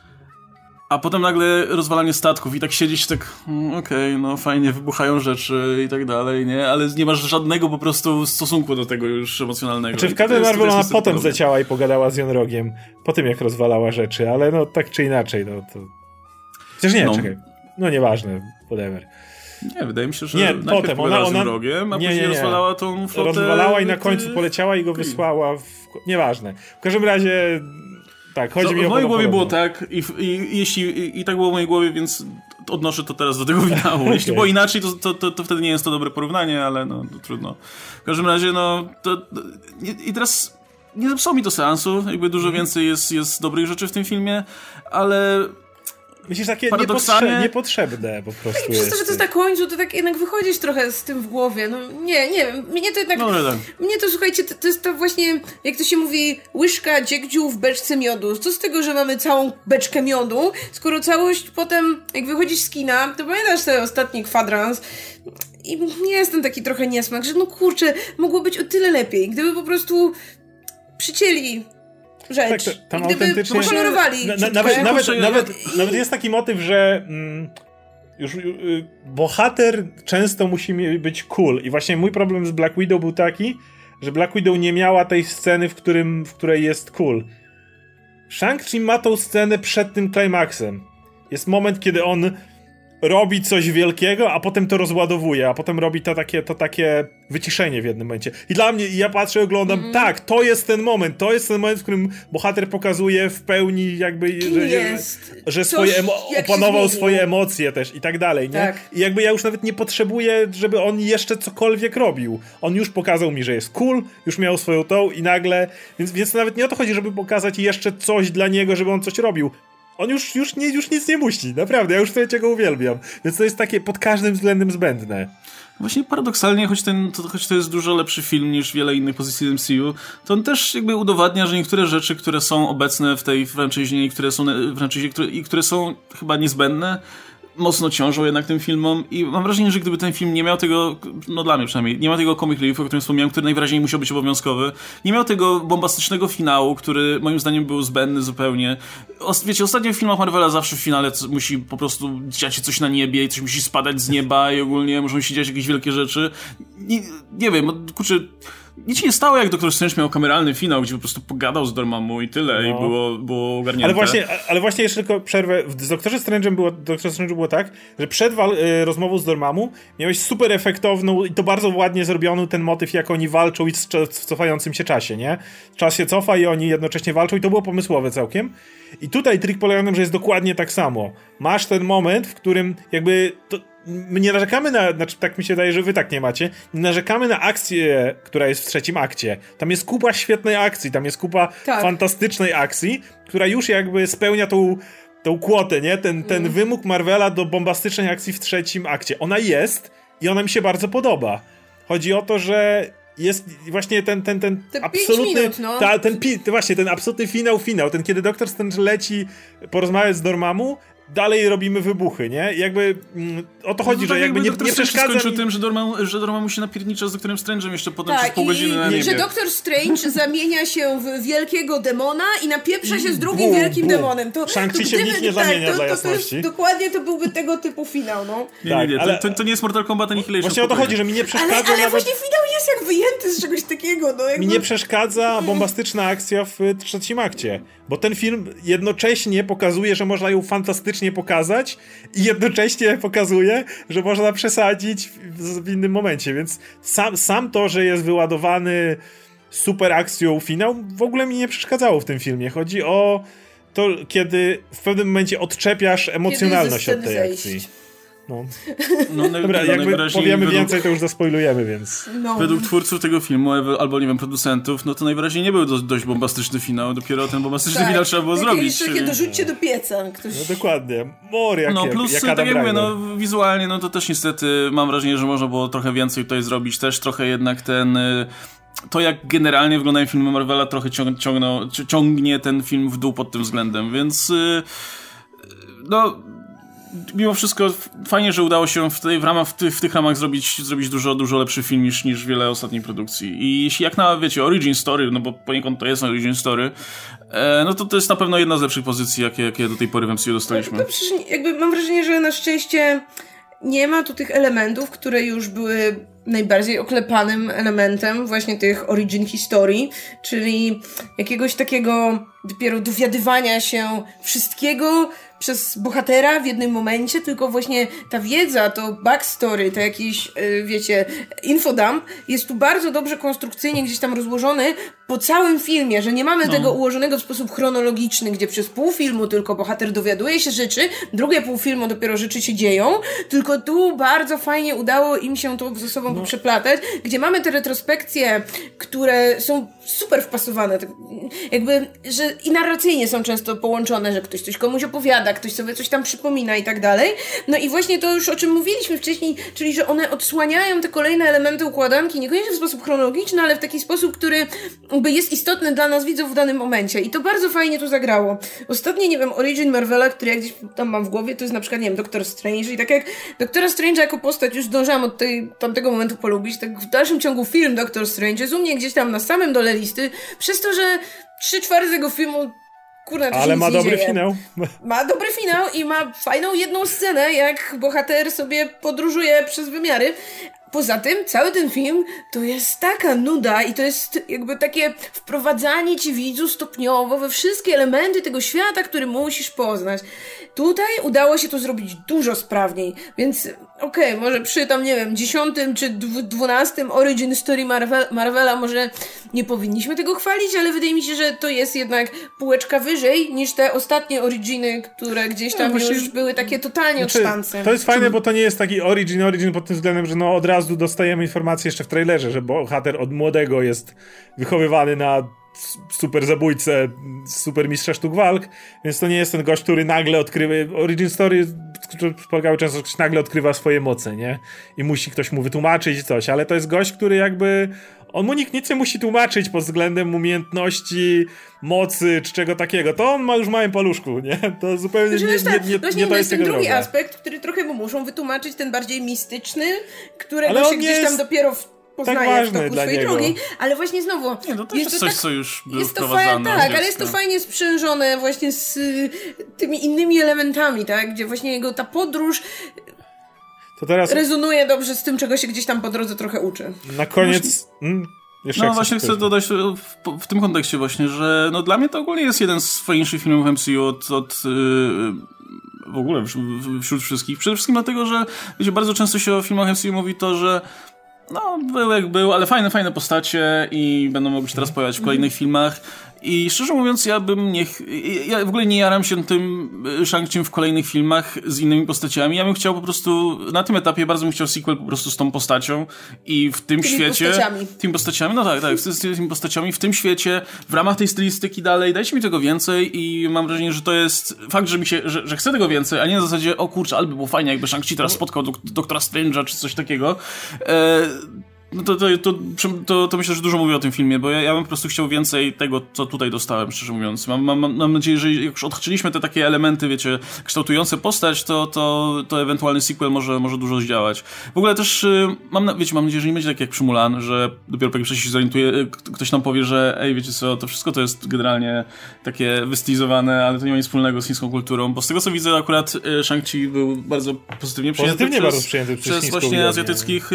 a potem nagle rozwalanie statków i tak siedzieć tak, mm, okej, okay, no fajnie, wybuchają rzeczy i tak dalej, nie? Ale nie masz żadnego po prostu stosunku do tego już emocjonalnego. Czy w Captain Marvel ona potem zleciała i pogadała z Jonrogiem, po tym jak rozwalała rzeczy, ale no tak czy inaczej, no to... Chociaż nie, no. czekaj, no nieważne, whatever. Nie, wydaje mi się, że nie, potem ona, ona rogiem, a nie, później nie, nie. rozwalała tą flotę. Rozwalała i na końcu poleciała i go wysłała w... Nieważne. W każdym razie tak, chodzi to, mi o W mojej głowie było tak i, i, jeśli i, i, tak było w mojej głowie, więc odnoszę to teraz do tego finału. okay. Jeśli było inaczej, to, to, to, to, wtedy nie jest to dobre porównanie, ale no trudno. W każdym razie, no to, i teraz nie zepsuło mi to seansu, jakby dużo mm. więcej jest, jest dobrych rzeczy w tym filmie, ale Myślisz, takie Paradoksalnie... niepotrzebne po prostu Przez to, że to jest na końcu, to tak jednak wychodzisz trochę z tym w głowie. No nie, nie wiem, mnie to jednak... No, tak. Mnie to, słuchajcie, to, to, jest to właśnie, jak to się mówi, łyżka dziegdziu w beczce miodu. Co z tego, że mamy całą beczkę miodu, skoro całość potem, jak wychodzisz z kina, to pamiętasz ten ostatni kwadrans, i nie jestem taki trochę niesmak, że no kurczę, mogło być o tyle lepiej, gdyby po prostu przycięli rzecz. Tak, tam I autentycznie... pokolorowali na, nawet, nawet, nawet, nawet jest taki motyw, że mm, już y, bohater często musi być cool i właśnie mój problem z Black Widow był taki, że Black Widow nie miała tej sceny, w, którym, w której jest cool. Shang-Chi ma tą scenę przed tym climaxem. Jest moment, kiedy on robi coś wielkiego, a potem to rozładowuje, a potem robi to takie, to takie wyciszenie w jednym momencie. I dla mnie, ja patrzę, oglądam, mm. tak, to jest ten moment, to jest ten moment, w którym bohater pokazuje w pełni jakby, że, jest. że swoje opanował swoje emocje też i tak dalej, nie? Tak. I jakby ja już nawet nie potrzebuję, żeby on jeszcze cokolwiek robił. On już pokazał mi, że jest cool, już miał swoją tą i nagle, więc, więc nawet nie o to chodzi, żeby pokazać jeszcze coś dla niego, żeby on coś robił. On już, już, nie, już nic nie musi, naprawdę, ja już wtedy go uwielbiam. Więc to jest takie pod każdym względem zbędne. Właśnie paradoksalnie, choć, ten, to, choć to jest dużo lepszy film niż wiele innych pozycji MCU, to on też jakby udowadnia, że niektóre rzeczy, które są obecne w tej franczyzie i które są, franczyzie, które, i które są chyba niezbędne, mocno ciążą jednak tym filmom i mam wrażenie, że gdyby ten film nie miał tego, no dla mnie przynajmniej, nie ma tego comic reliefu, o którym wspomniałem, który najwyraźniej musiał być obowiązkowy, nie miał tego bombastycznego finału, który moim zdaniem był zbędny zupełnie. Wiecie, ostatnio w filmach Marvela zawsze w finale musi po prostu dziać się coś na niebie i coś musi spadać z nieba i ogólnie muszą się dziać jakieś wielkie rzeczy. Nie, nie wiem, kurczę nic się nie stało, jak Doktor Strange miał kameralny finał, gdzie po prostu pogadał z Dormammu i tyle, no. i było, było ogarnięte. Ale właśnie, ale właśnie jeszcze tylko przerwę. Z Doktorze Strange'em było, Doktor Strange było tak, że przed y, rozmową z Dormammu miałeś super efektowną i to bardzo ładnie zrobioną ten motyw, jak oni walczą i w, w cofającym się czasie, nie? Czas się cofa i oni jednocześnie walczą i to było pomysłowe całkiem. I tutaj trik polega na tym, że jest dokładnie tak samo. Masz ten moment, w którym jakby to, my nie narzekamy na, znaczy tak mi się wydaje, że wy tak nie macie, nie narzekamy na akcję, która jest w trzecim akcie. Tam jest kupa świetnej akcji, tam jest kupa tak. fantastycznej akcji, która już jakby spełnia tą tą kłotę, nie? Ten, ten mm. wymóg Marvela do bombastycznej akcji w trzecim akcie. Ona jest i ona mi się bardzo podoba. Chodzi o to, że jest właśnie ten, ten, ten absolutny. Minut, no. ta, ten, właśnie ten absolutny finał, finał. Ten, kiedy doktor Strange leci porozmawiać z Dormammu dalej robimy wybuchy, nie? Jakby mm, o to chodzi, no, że tak jakby, jakby nie, nie przeszkadza... skończył tym, że Dorma, że Dorma musi napiernicza z doktorem Strange'em jeszcze potem tak, przez pół godziny na niebie. że doktor Strange zamienia się w wielkiego demona i napieprza się z drugim bum, wielkim bum. demonem. To, to gdyby, się w nich nie tak, zamienia to, dla jasności. To, jest, dokładnie to byłby tego typu finał, no. Nie, tak, nie, nie, ale, to, to, nie jest Mortal Kombat Annihilation. Właśnie o to chodzi, że mi nie przeszkadza Ale, ale nawet... właśnie finał jest jak wyjęty z czegoś takiego. No, jakby... Mi nie przeszkadza bombastyczna akcja w trzecim akcie, bo ten film jednocześnie pokazuje, że można ją fantastycznie pokazać i jednocześnie pokazuje, że można przesadzić w, w innym momencie, więc sam, sam to, że jest wyładowany super akcją finał, w ogóle mi nie przeszkadzało w tym filmie. Chodzi o to, kiedy w pewnym momencie odczepiasz emocjonalność od tej akcji. Zejść. No. no Dobra, no, jakby powiemy według, więcej, to już zaspoilujemy, więc... No. Według twórców tego filmu, albo nie wiem, producentów, no to najwyraźniej nie był do, dość bombastyczny finał, dopiero ten bombastyczny tak. finał trzeba było tak, zrobić. Takie dorzućcie do pieca. Ktoś... No dokładnie. Mor, jakie, No plus, jak tak jak mówię, no wizualnie, no to też niestety mam wrażenie, że można było trochę więcej tutaj zrobić, też trochę jednak ten y, to jak generalnie wyglądają filmy Marvela trochę ciągną, ciągnie ten film w dół pod tym względem, więc y, no mimo wszystko fajnie, że udało się w, tej, w, ramach, w, ty, w tych ramach zrobić, zrobić dużo, dużo lepszy film niż, niż wiele ostatnich produkcji. I jeśli jak na, wiecie, origin story, no bo poniekąd to jest origin story, e, no to to jest na pewno jedna z lepszych pozycji, jakie, jakie do tej pory w MCU dostaliśmy. No, przecież jakby mam wrażenie, że na szczęście nie ma tu tych elementów, które już były najbardziej oklepanym elementem właśnie tych origin historii, czyli jakiegoś takiego dopiero dowiadywania się wszystkiego, przez bohatera w jednym momencie, tylko właśnie ta wiedza, to backstory, to jakiś, e, wiecie, infodump jest tu bardzo dobrze konstrukcyjnie gdzieś tam rozłożony po całym filmie, że nie mamy no. tego ułożonego w sposób chronologiczny, gdzie przez pół filmu tylko bohater dowiaduje się rzeczy, drugie pół filmu dopiero rzeczy się dzieją, tylko tu bardzo fajnie udało im się to ze sobą no. przeplatać, gdzie mamy te retrospekcje, które są super wpasowane, tak, jakby, że i narracyjnie są często połączone, że ktoś coś komuś opowiada, ktoś sobie coś tam przypomina i tak dalej. No i właśnie to już o czym mówiliśmy wcześniej, czyli że one odsłaniają te kolejne elementy układanki, niekoniecznie w sposób chronologiczny, ale w taki sposób, który jakby jest istotny dla nas widzów w danym momencie. I to bardzo fajnie tu zagrało. Ostatnie, nie wiem, Origin Marvela, który ja gdzieś tam mam w głowie, to jest na przykład, nie wiem, Doctor Strange i tak jak Doktora Strange'a jako postać już zdążyłam od tej, tamtego momentu polubić, tak w dalszym ciągu film Doctor Strange jest u mnie gdzieś tam na samym dole listy, przez to, że trzy czwarte tego filmu Kurde, Ale ma dobry dzieje. finał. Ma dobry finał i ma fajną jedną scenę, jak bohater sobie podróżuje przez wymiary. Poza tym, cały ten film to jest taka nuda i to jest jakby takie wprowadzanie ci widzu stopniowo we wszystkie elementy tego świata, który musisz poznać. Tutaj udało się to zrobić dużo sprawniej, więc okej, okay, może przy tam, nie wiem, dziesiątym czy dwunastym Origin Story Marvel, Marvela może nie powinniśmy tego chwalić, ale wydaje mi się, że to jest jednak półeczka wyżej niż te ostatnie Originy, które gdzieś tam no, już były takie totalnie znaczy. To jest fajne, bo to nie jest taki Origin, Origin pod tym względem, że no od razu dostajemy informację jeszcze w trailerze, że bohater od młodego jest wychowywany na super zabójcę, super mistrza sztuk walk, więc to nie jest ten gość, który nagle odkrywa, origin story polegały często, że ktoś nagle odkrywa swoje moce, nie? I musi ktoś mu wytłumaczyć coś, ale to jest gość, który jakby on mu nikt nic nie musi tłumaczyć pod względem umiejętności, mocy czy czego takiego. To on ma już małym paluszku, nie? To zupełnie znaczy, nie, nie, nie, nie, nie to jest ten drugi aspekt, który trochę mu muszą wytłumaczyć, ten bardziej mistyczny, którego się gdzieś tam dopiero w poznaje tak w toku swojej niego. drogi, ale właśnie znowu... Nie, to też jest, coś, tak, co już było jest to fajne, Tak, ale jest to fajnie sprzężone właśnie z y, tymi innymi elementami, tak, gdzie właśnie jego ta podróż to teraz... rezonuje dobrze z tym, czego się gdzieś tam po drodze trochę uczy. Na koniec... Hmm? no właśnie chcę dodać w, w, tym kontekście właśnie, że no dla mnie to ogólnie jest jeden z fajniejszych filmów MCU od, od yy, w ogóle wśród wszystkich. Przede wszystkim dlatego, że wiecie, bardzo często się o filmach MCU mówi to, że no, był jak był, ale fajne, fajne postacie i będą mogły się teraz pojawiać w kolejnych filmach. I szczerze mówiąc, ja bym nie. Ja w ogóle nie jaram się tym y, shang w kolejnych filmach z innymi postaciami. Ja bym chciał po prostu. Na tym etapie bardzo bym chciał sequel po prostu z tą postacią i w tym tymi świecie. Postaciami. Tymi postaciami. No tak, tak, z tymi postaciami w tym świecie, w ramach tej stylistyki dalej. Dajcie mi tego więcej i mam wrażenie, że to jest fakt, że mi się, że, że chcę tego więcej, a nie na zasadzie, o kurczę, albo było fajnie, jakby Shang-Chi teraz spotkał dok doktora Strange'a czy coś takiego. E no to, to, to, to, to myślę, że dużo mówię o tym filmie, bo ja, ja bym po prostu chciał więcej tego, co tutaj dostałem, szczerze mówiąc. Mam, mam, mam nadzieję, że jak już odhaczyliśmy te takie elementy, wiecie, kształtujące postać, to, to, to ewentualny sequel może, może dużo zdziałać. W ogóle też y, mam, wiecie, mam nadzieję, że nie będzie tak jak przy Mulan, że dopiero po jakimś się zorientuje, y, ktoś nam powie, że ej, wiecie co, to wszystko to jest generalnie takie wystylizowane, ale to nie ma nic wspólnego z chińską kulturą, bo z tego co widzę akurat y, Shang-Chi był bardzo pozytywnie przyjęty pozytywnie przez, bardzo przyjęty przez, przez właśnie azjatyckich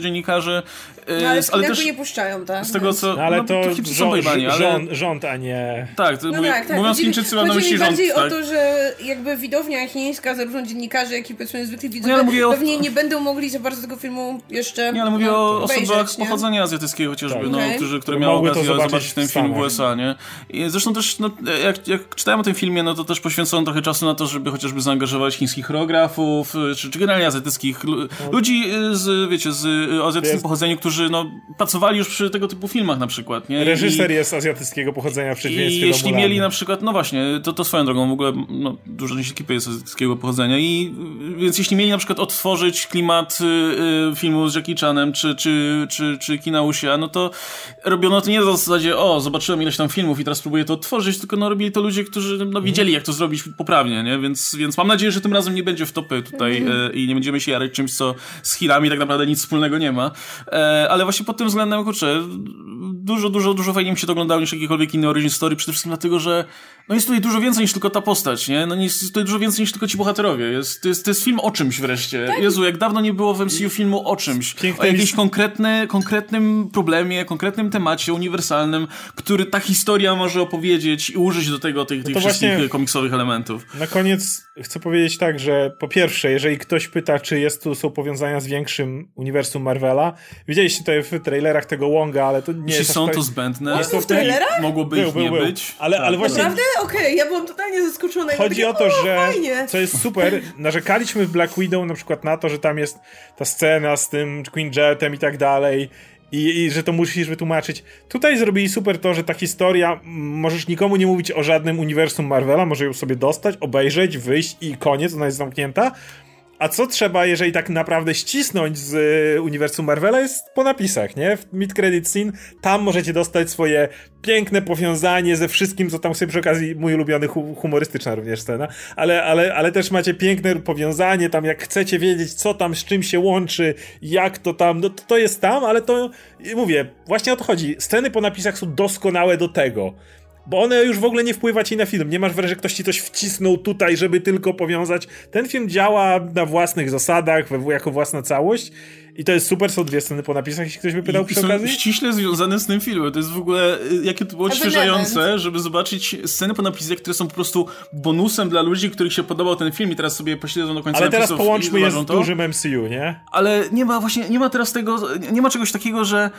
dziennikarzy no, ale, ale też nie puszczają, tak? Z tego co. No, ale no, to, to rząd, pojebani, ale... rząd, rząd, a nie. Tak, to no mówię, tak, tak. mówiąc Chińczycy mam na myśli rząd. bardziej tak? o to, że jakby widownia chińska, zarówno dziennikarze, jak i powiedzmy zwykli widzowie, no, pewnie o... nie będą mogli za bardzo tego filmu jeszcze. Nie, ale mówię o osobach nie? pochodzenia azjatyckiego chociażby, tak. no, okay. którzy, które miały okazję zobaczyć, zobaczyć ten film w USA, nie? I zresztą też, no, jak, jak czytałem o tym filmie, no to też poświęcono trochę czasu na to, żeby chociażby zaangażować chińskich choreografów, czy, czy generalnie azjatyckich ludzi z, wiecie, z azjatyckim pochodzeniem, którzy no, pracowali już przy tego typu filmach na przykład, nie? Reżyser I, jest azjatyckiego pochodzenia w przeciwieństwie I jeśli mieli na przykład, no właśnie, to, to swoją drogą w ogóle, no, dużo część ekipy jest azjatyckiego pochodzenia i więc jeśli mieli na przykład odtworzyć klimat y, y, filmu z Jackie Chanem czy, czy, czy, czy kina Usia, no to robiono to nie na zasadzie, o, zobaczyłem ileś tam filmów i teraz próbuję to odtworzyć, tylko no robili to ludzie, którzy no, wiedzieli, jak to zrobić poprawnie, nie? Więc, więc mam nadzieję, że tym razem nie będzie w topy tutaj mm. y, i nie będziemy się jarać czymś, co z Hirami tak naprawdę nic wspólnego nie ma. E, ale właśnie pod tym względem, kurczę, dużo, dużo, dużo fajniej mi się to oglądało niż jakikolwiek inny origin story, przede wszystkim dlatego, że no jest tutaj dużo więcej niż tylko ta postać, nie? No jest tutaj dużo więcej niż tylko ci bohaterowie. Jest, to, jest, to jest film o czymś wreszcie. Tak. Jezu, jak dawno nie było w MCU filmu o czymś. Piękne o jakimś konkretny, konkretnym problemie, konkretnym temacie uniwersalnym, który ta historia może opowiedzieć i użyć do tego tych, no tych wszystkich komiksowych elementów. Na koniec chcę powiedzieć tak, że po pierwsze, jeżeli ktoś pyta, czy jest tu są powiązania z większym uniwersum Marvela, widzieliście to w trailerach tego Wonga, ale to nie Jeśli jest... są to zbędne, jest to w trailerach? Mogłoby był, ich nie był, być. Ale, ale właśnie... Naprawdę? Okej, okay, ja byłam totalnie zaskoczona. Chodzi takie, o to, że fajnie. co jest super, narzekaliśmy w Black Widow na przykład na to, że tam jest ta scena z tym Queen Jetem i tak dalej i, i, że to musisz wytłumaczyć. Tutaj zrobili super to, że ta historia, możesz nikomu nie mówić o żadnym uniwersum Marvela, może ją sobie dostać, obejrzeć, wyjść i koniec, ona jest zamknięta. A co trzeba, jeżeli tak naprawdę ścisnąć z y, uniwersum Marvela, jest po napisach, nie? W mid-credit scene, tam możecie dostać swoje piękne powiązanie ze wszystkim, co tam sobie przy okazji, mój ulubiony, hu humorystyczna również scena, ale, ale, ale też macie piękne powiązanie, tam jak chcecie wiedzieć, co tam z czym się łączy, jak to tam, no to, to jest tam, ale to, mówię, właśnie o to chodzi. Sceny po napisach są doskonałe do tego bo one już w ogóle nie wpływa ci na film. Nie masz wrażenia, że ktoś ci coś wcisnął tutaj, żeby tylko powiązać. Ten film działa na własnych zasadach, jako własna całość. I to jest super, są dwie sceny po napisach, jeśli ktoś by pytał I, przy okazji. ściśle związane z tym filmem. To jest w ogóle, y, jakie to było odświeżające, żeby zobaczyć sceny po napisach, które są po prostu bonusem dla ludzi, których się podobał ten film i teraz sobie pośledzą do końca Ale teraz połączmy je z dużym MCU, nie? Ale nie ma właśnie, nie ma teraz tego, nie ma czegoś takiego, że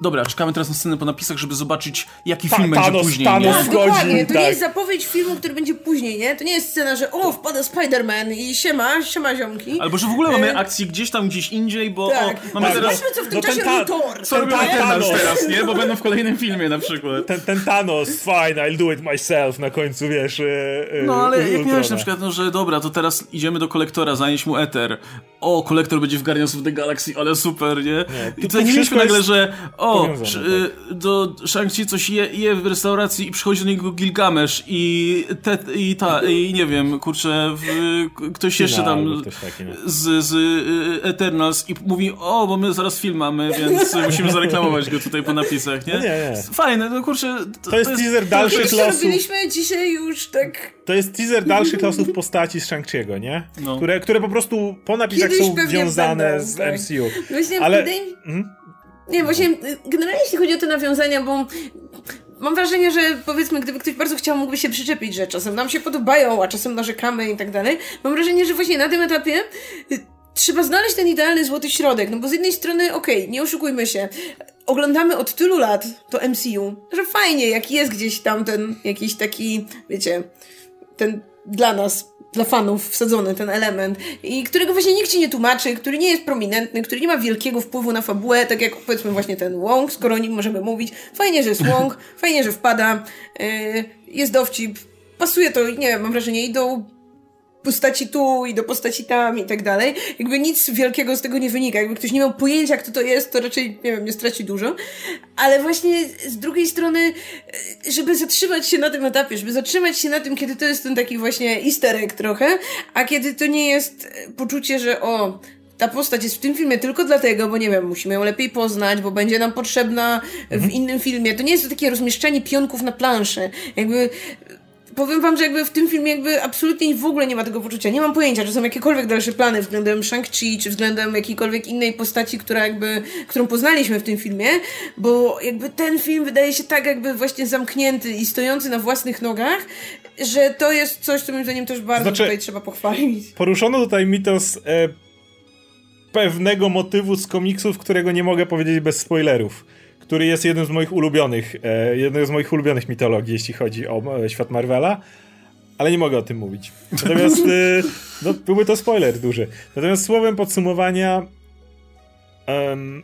Dobra, czekamy teraz na scenę po napisach, żeby zobaczyć, jaki Ta, film Thanos, będzie później. Thanos nie? Tak, dokładnie. To tak. nie jest zapowiedź filmu, który będzie później, nie? To nie jest scena, że o, wpada Spider-Man i siema, siema ziomki. Albo, że w ogóle mamy e, akcję gdzieś tam, gdzieś indziej, bo tak. o, mamy tak. teraz... Co w tym no czasie ta... Thor. Co robią Eternals teraz, nie? Bo będą w kolejnym filmie na przykład. Ten, ten Thanos, fine, I'll do it myself, na końcu, wiesz... Yy, no, ale jak miałeś na przykład, no, że dobra, to teraz idziemy do kolektora, zanieść mu Ether. O, kolektor będzie w Guardians of the Galaxy, ale super, nie? nie I tutaj nie mieliśmy nagle, że o, do Shang-Chi coś je, je w restauracji i przychodzi do niego Gilgamesz i, te, i ta, i nie wiem, kurczę, w, ktoś jeszcze tam taki, z, z y, Eternals i mówi, o, bo my zaraz film mamy, więc musimy zareklamować go tutaj po napisach, nie? No nie, nie. Fajne, no kurczę. To, to jest, jest teaser dalszych losów. robiliśmy dzisiaj już tak... To jest teaser dalszych losów postaci z Shang-Chi'ego, nie? No. Które, które po prostu po napisach Kiedyś są związane będą, z tak. MCU. Właśnie, Ale... Hmm? Nie, właśnie generalnie jeśli chodzi o te nawiązania, bo mam wrażenie, że powiedzmy, gdyby ktoś bardzo chciał, mógłby się przyczepić, że czasem nam się podobają, a czasem narzekamy i tak dalej. Mam wrażenie, że właśnie na tym etapie y, trzeba znaleźć ten idealny złoty środek, no bo z jednej strony, okej, okay, nie oszukujmy się, oglądamy od tylu lat to MCU, że fajnie, jak jest gdzieś tam ten jakiś taki, wiecie, ten dla nas dla fanów wsadzony ten element i którego właśnie nikt ci nie tłumaczy, który nie jest prominentny, który nie ma wielkiego wpływu na fabułę, tak jak powiedzmy właśnie ten Wong, skoro o nim możemy mówić. Fajnie, że jest Wong, fajnie, że wpada, yy, jest dowcip, pasuje to, nie wiem, mam wrażenie, i do postaci tu i do postaci tam i tak dalej. Jakby nic wielkiego z tego nie wynika. Jakby ktoś nie miał pojęcia, kto to jest, to raczej, nie wiem, nie straci dużo. Ale właśnie z drugiej strony, żeby zatrzymać się na tym etapie, żeby zatrzymać się na tym, kiedy to jest ten taki właśnie easter egg trochę, a kiedy to nie jest poczucie, że o, ta postać jest w tym filmie tylko dlatego, bo nie wiem, musimy ją lepiej poznać, bo będzie nam potrzebna w mhm. innym filmie. To nie jest to takie rozmieszczanie pionków na planszy. Jakby powiem wam, że jakby w tym filmie jakby absolutnie w ogóle nie ma tego poczucia. Nie mam pojęcia, czy są jakiekolwiek dalsze plany względem Shang-Chi, czy względem jakiejkolwiek innej postaci, która jakby, którą poznaliśmy w tym filmie, bo jakby ten film wydaje się tak jakby właśnie zamknięty i stojący na własnych nogach, że to jest coś, co moim zdaniem też bardzo znaczy, tutaj trzeba pochwalić. Poruszono tutaj mitos e, pewnego motywu z komiksów, którego nie mogę powiedzieć bez spoilerów który jest jednym z moich ulubionych, e, jedną z moich ulubionych mitologii, jeśli chodzi o e, świat Marvela, ale nie mogę o tym mówić. Natomiast e, no, byłby to spoiler duży. Natomiast słowem podsumowania um,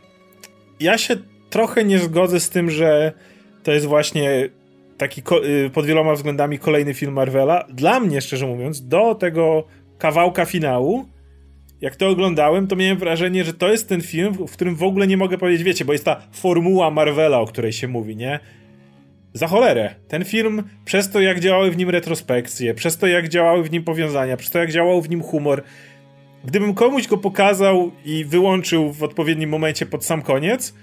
ja się trochę nie zgodzę z tym, że to jest właśnie taki y, pod wieloma względami kolejny film Marvela. Dla mnie, szczerze mówiąc, do tego kawałka finału jak to oglądałem, to miałem wrażenie, że to jest ten film, w którym w ogóle nie mogę powiedzieć, wiecie, bo jest ta formuła Marvela, o której się mówi, nie? Za cholerę. Ten film, przez to jak działały w nim retrospekcje, przez to jak działały w nim powiązania, przez to jak działał w nim humor, gdybym komuś go pokazał i wyłączył w odpowiednim momencie pod sam koniec,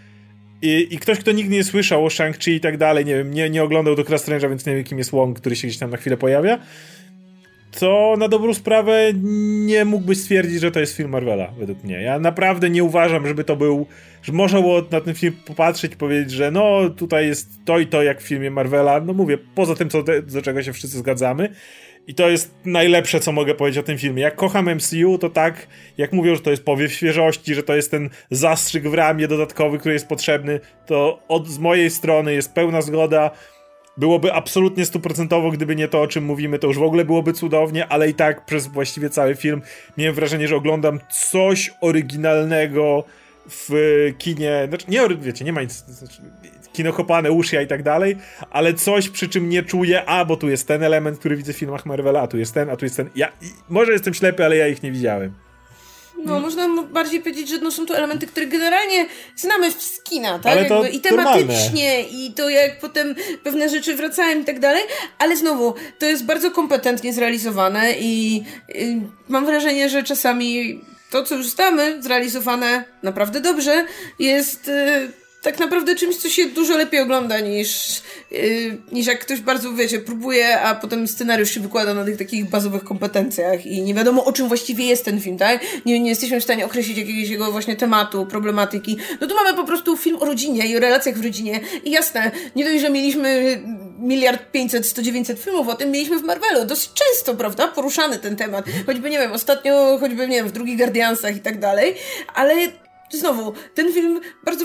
i, i ktoś, kto nigdy nie słyszał o Shang-Chi i tak dalej, nie wiem, nie, nie oglądał Doktora Strange'a, więc nie wiem, kim jest Wong, który się gdzieś tam na chwilę pojawia, to na dobrą sprawę nie mógłbyś stwierdzić, że to jest film Marvela, według mnie. Ja naprawdę nie uważam, żeby to był, że można było na ten film popatrzeć i powiedzieć, że no tutaj jest to i to jak w filmie Marvela. No mówię, poza tym, co, do czego się wszyscy zgadzamy. I to jest najlepsze, co mogę powiedzieć o tym filmie. Jak kocham MCU, to tak, jak mówią, że to jest powiew świeżości, że to jest ten zastrzyk w ramie dodatkowy, który jest potrzebny, to od, z mojej strony jest pełna zgoda byłoby absolutnie stuprocentowo, gdyby nie to, o czym mówimy, to już w ogóle byłoby cudownie, ale i tak przez właściwie cały film miałem wrażenie, że oglądam coś oryginalnego w kinie, znaczy nie, wiecie, nie ma nic, znaczy, kino kopane, uszja i tak dalej, ale coś, przy czym nie czuję, a, bo tu jest ten element, który widzę w filmach Marvela, a tu jest ten, a tu jest ten, ja, może jestem ślepy, ale ja ich nie widziałem. No, można bardziej powiedzieć, że no, są to elementy, które generalnie znamy z kina, tak? Ale to I tematycznie, normalne. i to jak potem pewne rzeczy wracają i tak dalej, ale znowu, to jest bardzo kompetentnie zrealizowane i, i mam wrażenie, że czasami to, co już znamy, zrealizowane naprawdę dobrze, jest... Y tak naprawdę czymś, co się dużo lepiej ogląda niż, yy, niż jak ktoś bardzo, wiecie, próbuje, a potem scenariusz się wykłada na tych takich bazowych kompetencjach i nie wiadomo o czym właściwie jest ten film, tak? Nie, nie jesteśmy w stanie określić jakiegoś jego właśnie tematu, problematyki. No tu mamy po prostu film o rodzinie i o relacjach w rodzinie i jasne, nie dość, że mieliśmy miliard pięćset, sto dziewięćset filmów o tym mieliśmy w Marvelu. Dosyć często, prawda? Poruszany ten temat. Choćby, nie wiem, ostatnio, choćby, nie wiem, w drugich Guardiansach i tak dalej, ale znowu, ten film bardzo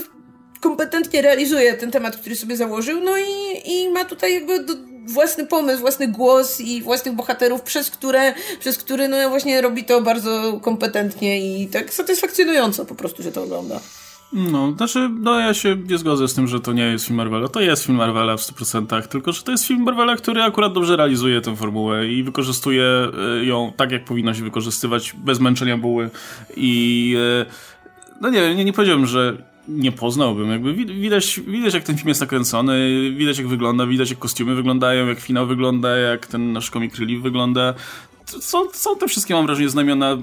kompetentnie realizuje ten temat, który sobie założył, no i, i ma tutaj jakby do, własny pomysł, własny głos i własnych bohaterów, przez które, przez który no właśnie robi to bardzo kompetentnie i tak satysfakcjonująco po prostu się to ogląda. No, znaczy, no ja się nie zgodzę z tym, że to nie jest film Marvela. To jest film Marvela w 100%, tylko że to jest film Marvela, który akurat dobrze realizuje tę formułę i wykorzystuje e, ją tak, jak powinno się wykorzystywać, bez męczenia buły i e, no nie nie, nie powiedziałbym, że nie poznałbym. Jakby widać, widać, jak ten film jest nakręcony, widać, jak wygląda, widać, jak kostiumy wyglądają, jak finał wygląda, jak ten nasz comic relief wygląda. Są, są te wszystkie, mam wrażenie, znamiona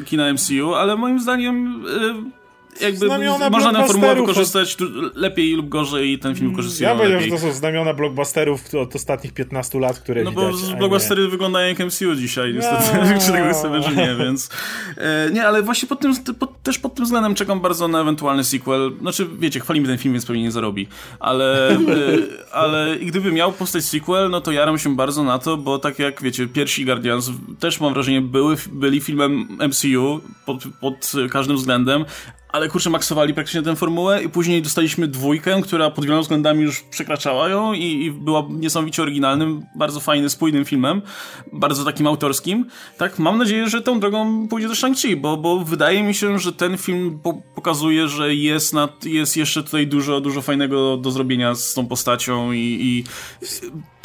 y, kina MCU, ale moim zdaniem y, jakby znamiona można tę formułę wykorzystać lepiej lub gorzej i ten film wykorzystuje Ja powiedział, że to są znamiona blockbusterów od ostatnich 15 lat, które No widać, bo blockbustery wyglądają jak MCU dzisiaj, niestety, no. czy tego chcemy, czy nie, więc e, nie, ale właśnie pod tym, pod, też pod tym względem czekam bardzo na ewentualny sequel. Znaczy, wiecie, chwalimy ten film, więc pewnie nie zarobi, ale, e, ale gdyby miał powstać sequel, no to jaram się bardzo na to, bo tak jak, wiecie, pierwsi Guardians też mam wrażenie były, byli filmem MCU pod, pod każdym względem, ale kurczę, maksowali praktycznie tę formułę i później dostaliśmy dwójkę, która pod wieloma względami już przekraczała ją i, i była niesamowicie oryginalnym, bardzo fajnym, spójnym filmem, bardzo takim autorskim. Tak, mam nadzieję, że tą drogą pójdzie do Shang-Chi, bo, bo wydaje mi się, że ten film po pokazuje, że jest, nad, jest jeszcze tutaj dużo, dużo fajnego do zrobienia z tą postacią i, i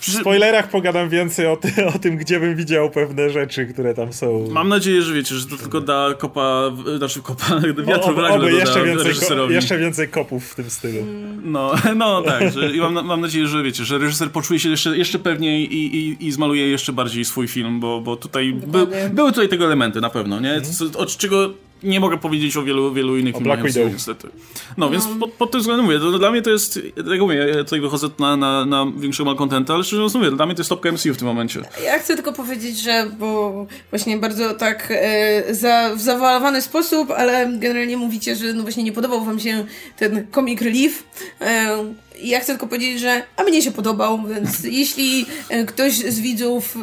w spoilerach pogadam więcej o, ty, o, tym, gdzie bym widział pewne rzeczy, które tam są. Mam nadzieję, że wiecie, że to tylko da kopa, znaczy kopa, wiatru w ragle jeszcze więcej, ko, jeszcze więcej kopów w tym stylu. No, no tak. Że, I mam, mam nadzieję, że wiecie, że reżyser poczuje się jeszcze, jeszcze pewniej i, i, i zmaluje jeszcze bardziej swój film, bo, bo tutaj by, były tutaj tego elementy na pewno, nie? Co, od czego nie mogę powiedzieć o wielu, wielu innych O filmach Black MCU, Widow. niestety. No, więc pod, pod tym względem mówię, to dla mnie to jest, jak mówię, ja tutaj wychodzę na, na, na większego malcontenta, ale szczerze mówiąc mówię, dla mnie to jest topka MCU w tym momencie. Ja chcę tylko powiedzieć, że bo właśnie bardzo tak e, za, w zawalowany sposób, ale generalnie mówicie, że no właśnie nie podobał wam się ten comic relief. E, ja chcę tylko powiedzieć, że a mnie się podobał, więc jeśli e, ktoś z widzów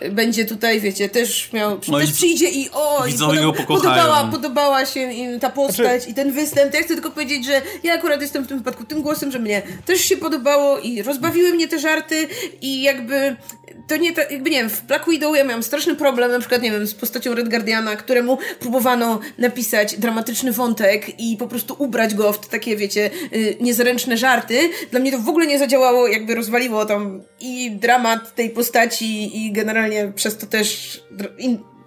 e, będzie tutaj, wiecie, też miał, No i też przyjdzie i o, i pokochają. podobała, podobała się im ta postać Znaczy- i ten występ, to ja chcę tylko powiedzieć, że ja akurat jestem w tym wypadku tym głosem, że mnie też się podobało i rozbawiły mnie te żarty i jakby to nie, to, jakby nie wiem, w Black Widow ja miałam straszny problem, na przykład, nie wiem, z postacią Red Guardiana, któremu próbowano napisać dramatyczny wątek i po prostu ubrać go w takie, wiecie, y, niezręczne żarty. Dla mnie to w ogóle nie zadziałało, jakby rozwaliło tam i dramat tej postaci i generalnie przez to też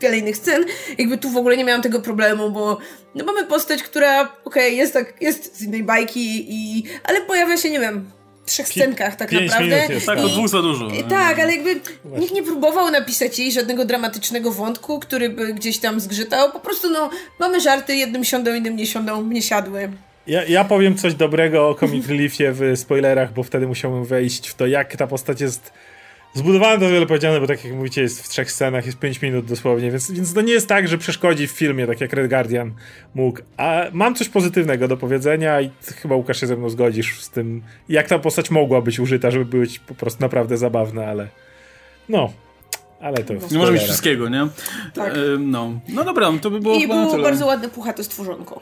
wiele innych scen. Jakby tu w ogóle nie miałam tego problemu, bo no mamy postać, która, okej, jest tak, jest z innej bajki i, ale pojawia się, nie wiem, trzech scenkach tak pięć naprawdę. jest, Tak, I- dwóch za dużo. i Tak, ale jakby nikt nie próbował napisać jej żadnego dramatycznego wątku, który by gdzieś tam zgrzytał. Po prostu no, mamy żarty, jednym siądą, innym nie siądą, mnie siadły. Ja, ja powiem coś dobrego o Comic Reliefie w spoilerach, bo wtedy musiałbym wejść w to, jak ta postać jest zbudowana, to wiele powiedziane, bo tak jak mówicie, jest w trzech scenach, jest 5 minut dosłownie, więc, więc to nie jest tak, że przeszkodzi w filmie, tak jak Red Guardian mógł. A mam coś pozytywnego do powiedzenia i chyba Łukasz się ze mną zgodzisz z tym, jak ta postać mogła być użyta, żeby być po prostu naprawdę zabawna, ale no, ale to Nie może mieć spoilerach. wszystkiego, nie? Tak. E, no. no dobra, to by było I tyle. bardzo ładne puchate stworzonko.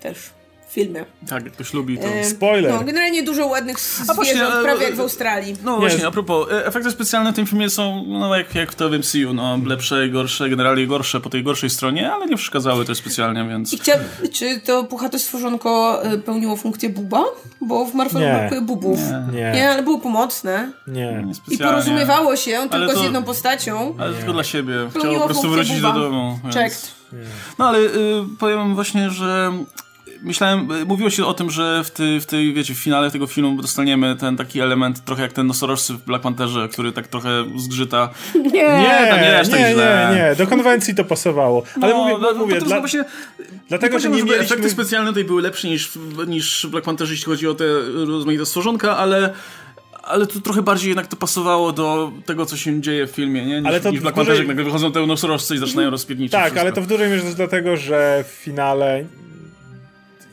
Też. W filmie. Tak, jak ktoś lubi to. E, Spoiler. No, generalnie dużo ładnych z- A właśnie, zwierząt, e, prawie e, jak w Australii. No Nie, właśnie, a propos, e, efekty specjalne w tym filmie są, no jak, jak to w MCU, no lepsze, gorsze, generalnie gorsze po tej gorszej stronie, ale nie przeszkadzały też specjalnie, więc... I chciałam, czy to puchate stworzonko e, pełniło funkcję buba? Bo w Marvelu Nie. brakuje bubów. Nie. Nie, ale było pomocne. Nie. nie I porozumiewało się tylko to- z jedną postacią. Ale tylko dla siebie. Chciało po prostu funkcję wrócić buba. do domu. Więc... Checked. No ale y, powiem właśnie, że myślałem, y, mówiło się o tym, że w, ty, w tej, wiecie, w finale tego filmu dostaniemy ten taki element, trochę jak ten nosorożcy w Black Pantherze, który tak trochę zgrzyta. Nie. Nie, to nie aż tak nie, źle. nie, nie, do konwencji to pasowało. Ale no, mówię, no, mówię potem dla, właśnie, dlatego, że nie mieliśmy... efekty specjalne tutaj były lepsze niż, niż w Black Pantherze, jeśli chodzi o te rozmaite stworzonka, ale ale tu trochę bardziej jednak to pasowało do tego, co się dzieje w filmie, nie? Niż, Ale to niż w Black dużej- Pantherze, jak nagle wychodzą te nosorożce i zaczynają rozpiedniczyć Tak, wszystko. ale to w dużej mierze dlatego, że w finale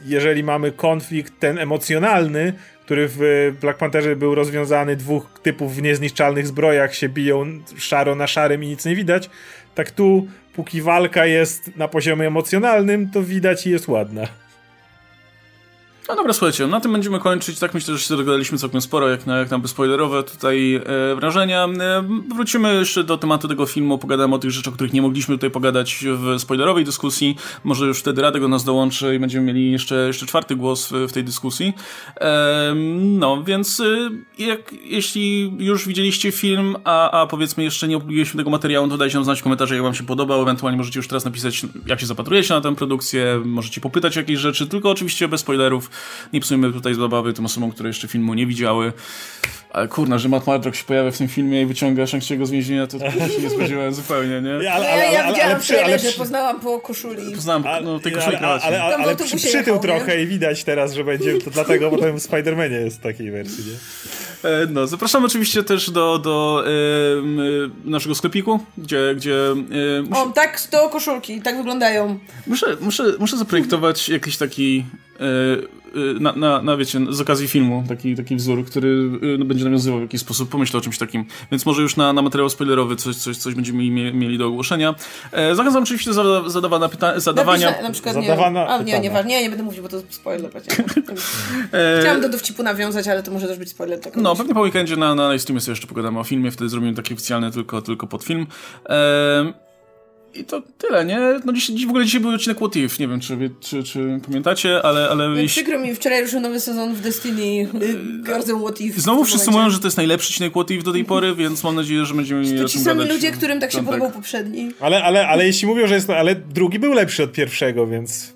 jeżeli mamy konflikt ten emocjonalny, który w Black Pantherze był rozwiązany, dwóch typów w niezniszczalnych zbrojach się biją szaro na szarym i nic nie widać, tak tu, póki walka jest na poziomie emocjonalnym, to widać i jest ładna. No dobra, słuchajcie, na tym będziemy kończyć. Tak myślę, że się dogadaliśmy całkiem sporo, jak na, jak na bezspoilerowe tutaj e, wrażenia. E, wrócimy jeszcze do tematu tego filmu, pogadamy o tych rzeczach, o których nie mogliśmy tutaj pogadać w spoilerowej dyskusji. Może już wtedy Radek do nas dołączy i będziemy mieli jeszcze, jeszcze czwarty głos w, w tej dyskusji. E, no, więc e, jak, jeśli już widzieliście film, a, a powiedzmy jeszcze nie opublikowaliśmy tego materiału, to dajcie nam znać w komentarzach, jak wam się podobał. Ewentualnie możecie już teraz napisać, jak się zapatrujecie na tę produkcję, możecie popytać o jakieś rzeczy, tylko oczywiście bez spoilerów. Nie psujmy tutaj zabawy tym osobom, które jeszcze filmu nie widziały. Ale kurna, że Matt Murdock się pojawia w tym filmie i wyciąga Shang-Chi'ego z więzienia, to się nie spodziewałem zupełnie, nie? Ale, No ja, ja widziałam przy- ale trailer, że przy- poznałam po koszuli. Poznałem no, tej koszuli ale, ale, ale, ale przy, przytył jechał, nie? trochę i widać teraz, że będzie, to dlatego potem w Spider-Manie jest w takiej wersji, nie? E, No, zapraszam oczywiście też do, do em, y, naszego sklepiku, gdzie, gdzie y, muszę, O, tak, to koszulki, tak wyglądają. muszę, muszę, muszę zaprojektować jakiś taki e, y, na, na, na, wiecie, z okazji filmu, taki, taki wzór, który y, no, będzie nawiązywał w jakiś sposób, pomyślę o czymś takim. Więc może już na, na materiał spoilerowy coś, coś, coś będziemy mieli, mieli do ogłoszenia. E, zachęcam oczywiście do zada, zadawana pyta- zadawania. Napisz na, na przykład, Zadawana nie, a, nie, nie, nie, nie, będę mówić, bo to spoiler. E, Chciałam do dowcipu nawiązać, ale to może też być spoiler. Tak No, pewnie po weekendzie na, na livestreamie sobie jeszcze pogadamy o filmie, wtedy zrobimy taki oficjalny tylko, tylko pod film. Ehm, I to tyle, nie? No dziś, w ogóle dzisiaj był odcinek What If, nie wiem czy, czy, czy pamiętacie, ale, ale jeśli... Przykro mi, wczoraj ruszył nowy sezon w Destiny y, Garden What If. Znowu wszyscy momencie. mówią, że to jest najlepszy odcinek What If do tej pory, więc mam nadzieję, że będziemy mieli To ci sami gadać ludzie, którym tak się podobał poprzedni. Ale, ale, ale jeśli mówią, że jest, ale drugi był lepszy od pierwszego, więc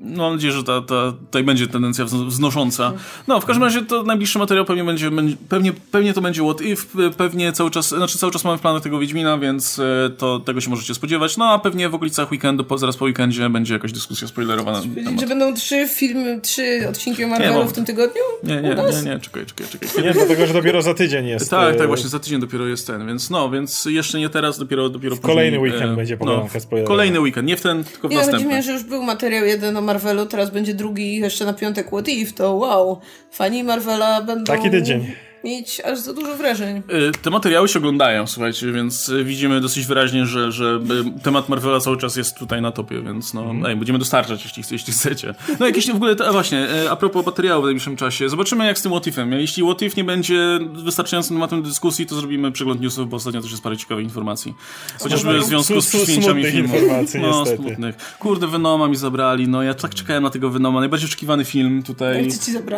mam nadzieję, że ta, ta, tutaj będzie tendencja wznosząca. No, w każdym razie to najbliższy materiał pewnie będzie, pewnie, pewnie to będzie What If, pewnie cały czas, znaczy cały czas mamy w planach tego Wiedźmina, więc e, to tego się możecie spodziewać. No, a pewnie w okolicach weekendu, po, zaraz po weekendzie będzie jakaś dyskusja spoilerowa na temat. Że będą trzy filmy, trzy odcinki o Marvelu w tym tygodniu? Nie, nie, nie, nie, czekaj, czekaj, czekaj. Nie, dlatego, że dopiero za tydzień jest. Tak, tak, e, właśnie za tydzień dopiero jest ten, więc no, więc jeszcze nie teraz, dopiero, dopiero w Kolejny weekend e, będzie pogadanka no, spoilerowa. Kolejny weekend, nie w ten, tylko w nie, następny. Nie, że już był materiał jeden o Marvelu, teraz będzie drugi jeszcze na piątek What If, to wow, fani Marvela będą... Taki tydzień mieć aż za dużo wrażeń. Y, te materiały się oglądają, słuchajcie, więc y, widzimy dosyć wyraźnie, że, że y, temat Marvela cały czas jest tutaj na topie, więc no, mm. ej, będziemy dostarczać, jeśli, jeśli chcecie. No jakieś w ogóle, a właśnie, a propos materiału w najbliższym czasie, zobaczymy jak z tym What Ifem. Jeśli What If nie będzie wystarczającym tematem dyskusji, to zrobimy przegląd newsów, bo ostatnio też jest parę ciekawych informacji. Chociażby w związku z przesunięciami filmu. No, niestety. smutnych. Kurde, Venoma mi zabrali, no ja tak czekałem na tego Venoma, najbardziej oczekiwany film tutaj.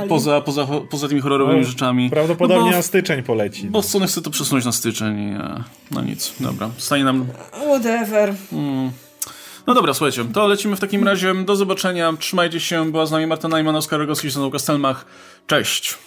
Poza, poza, poza tymi horrorowymi no, rzeczami. Prawdopodobnie no bo, na styczeń poleci. Bo Sony chce to przesunąć na styczeń i no nic, dobra. Stanie nam... Whatever. Mm. No dobra, słuchajcie, to lecimy w takim razie. Do zobaczenia. Trzymajcie się. Była z nami Marta Najman, Oskar Rogowski, Kastelmach. Cześć.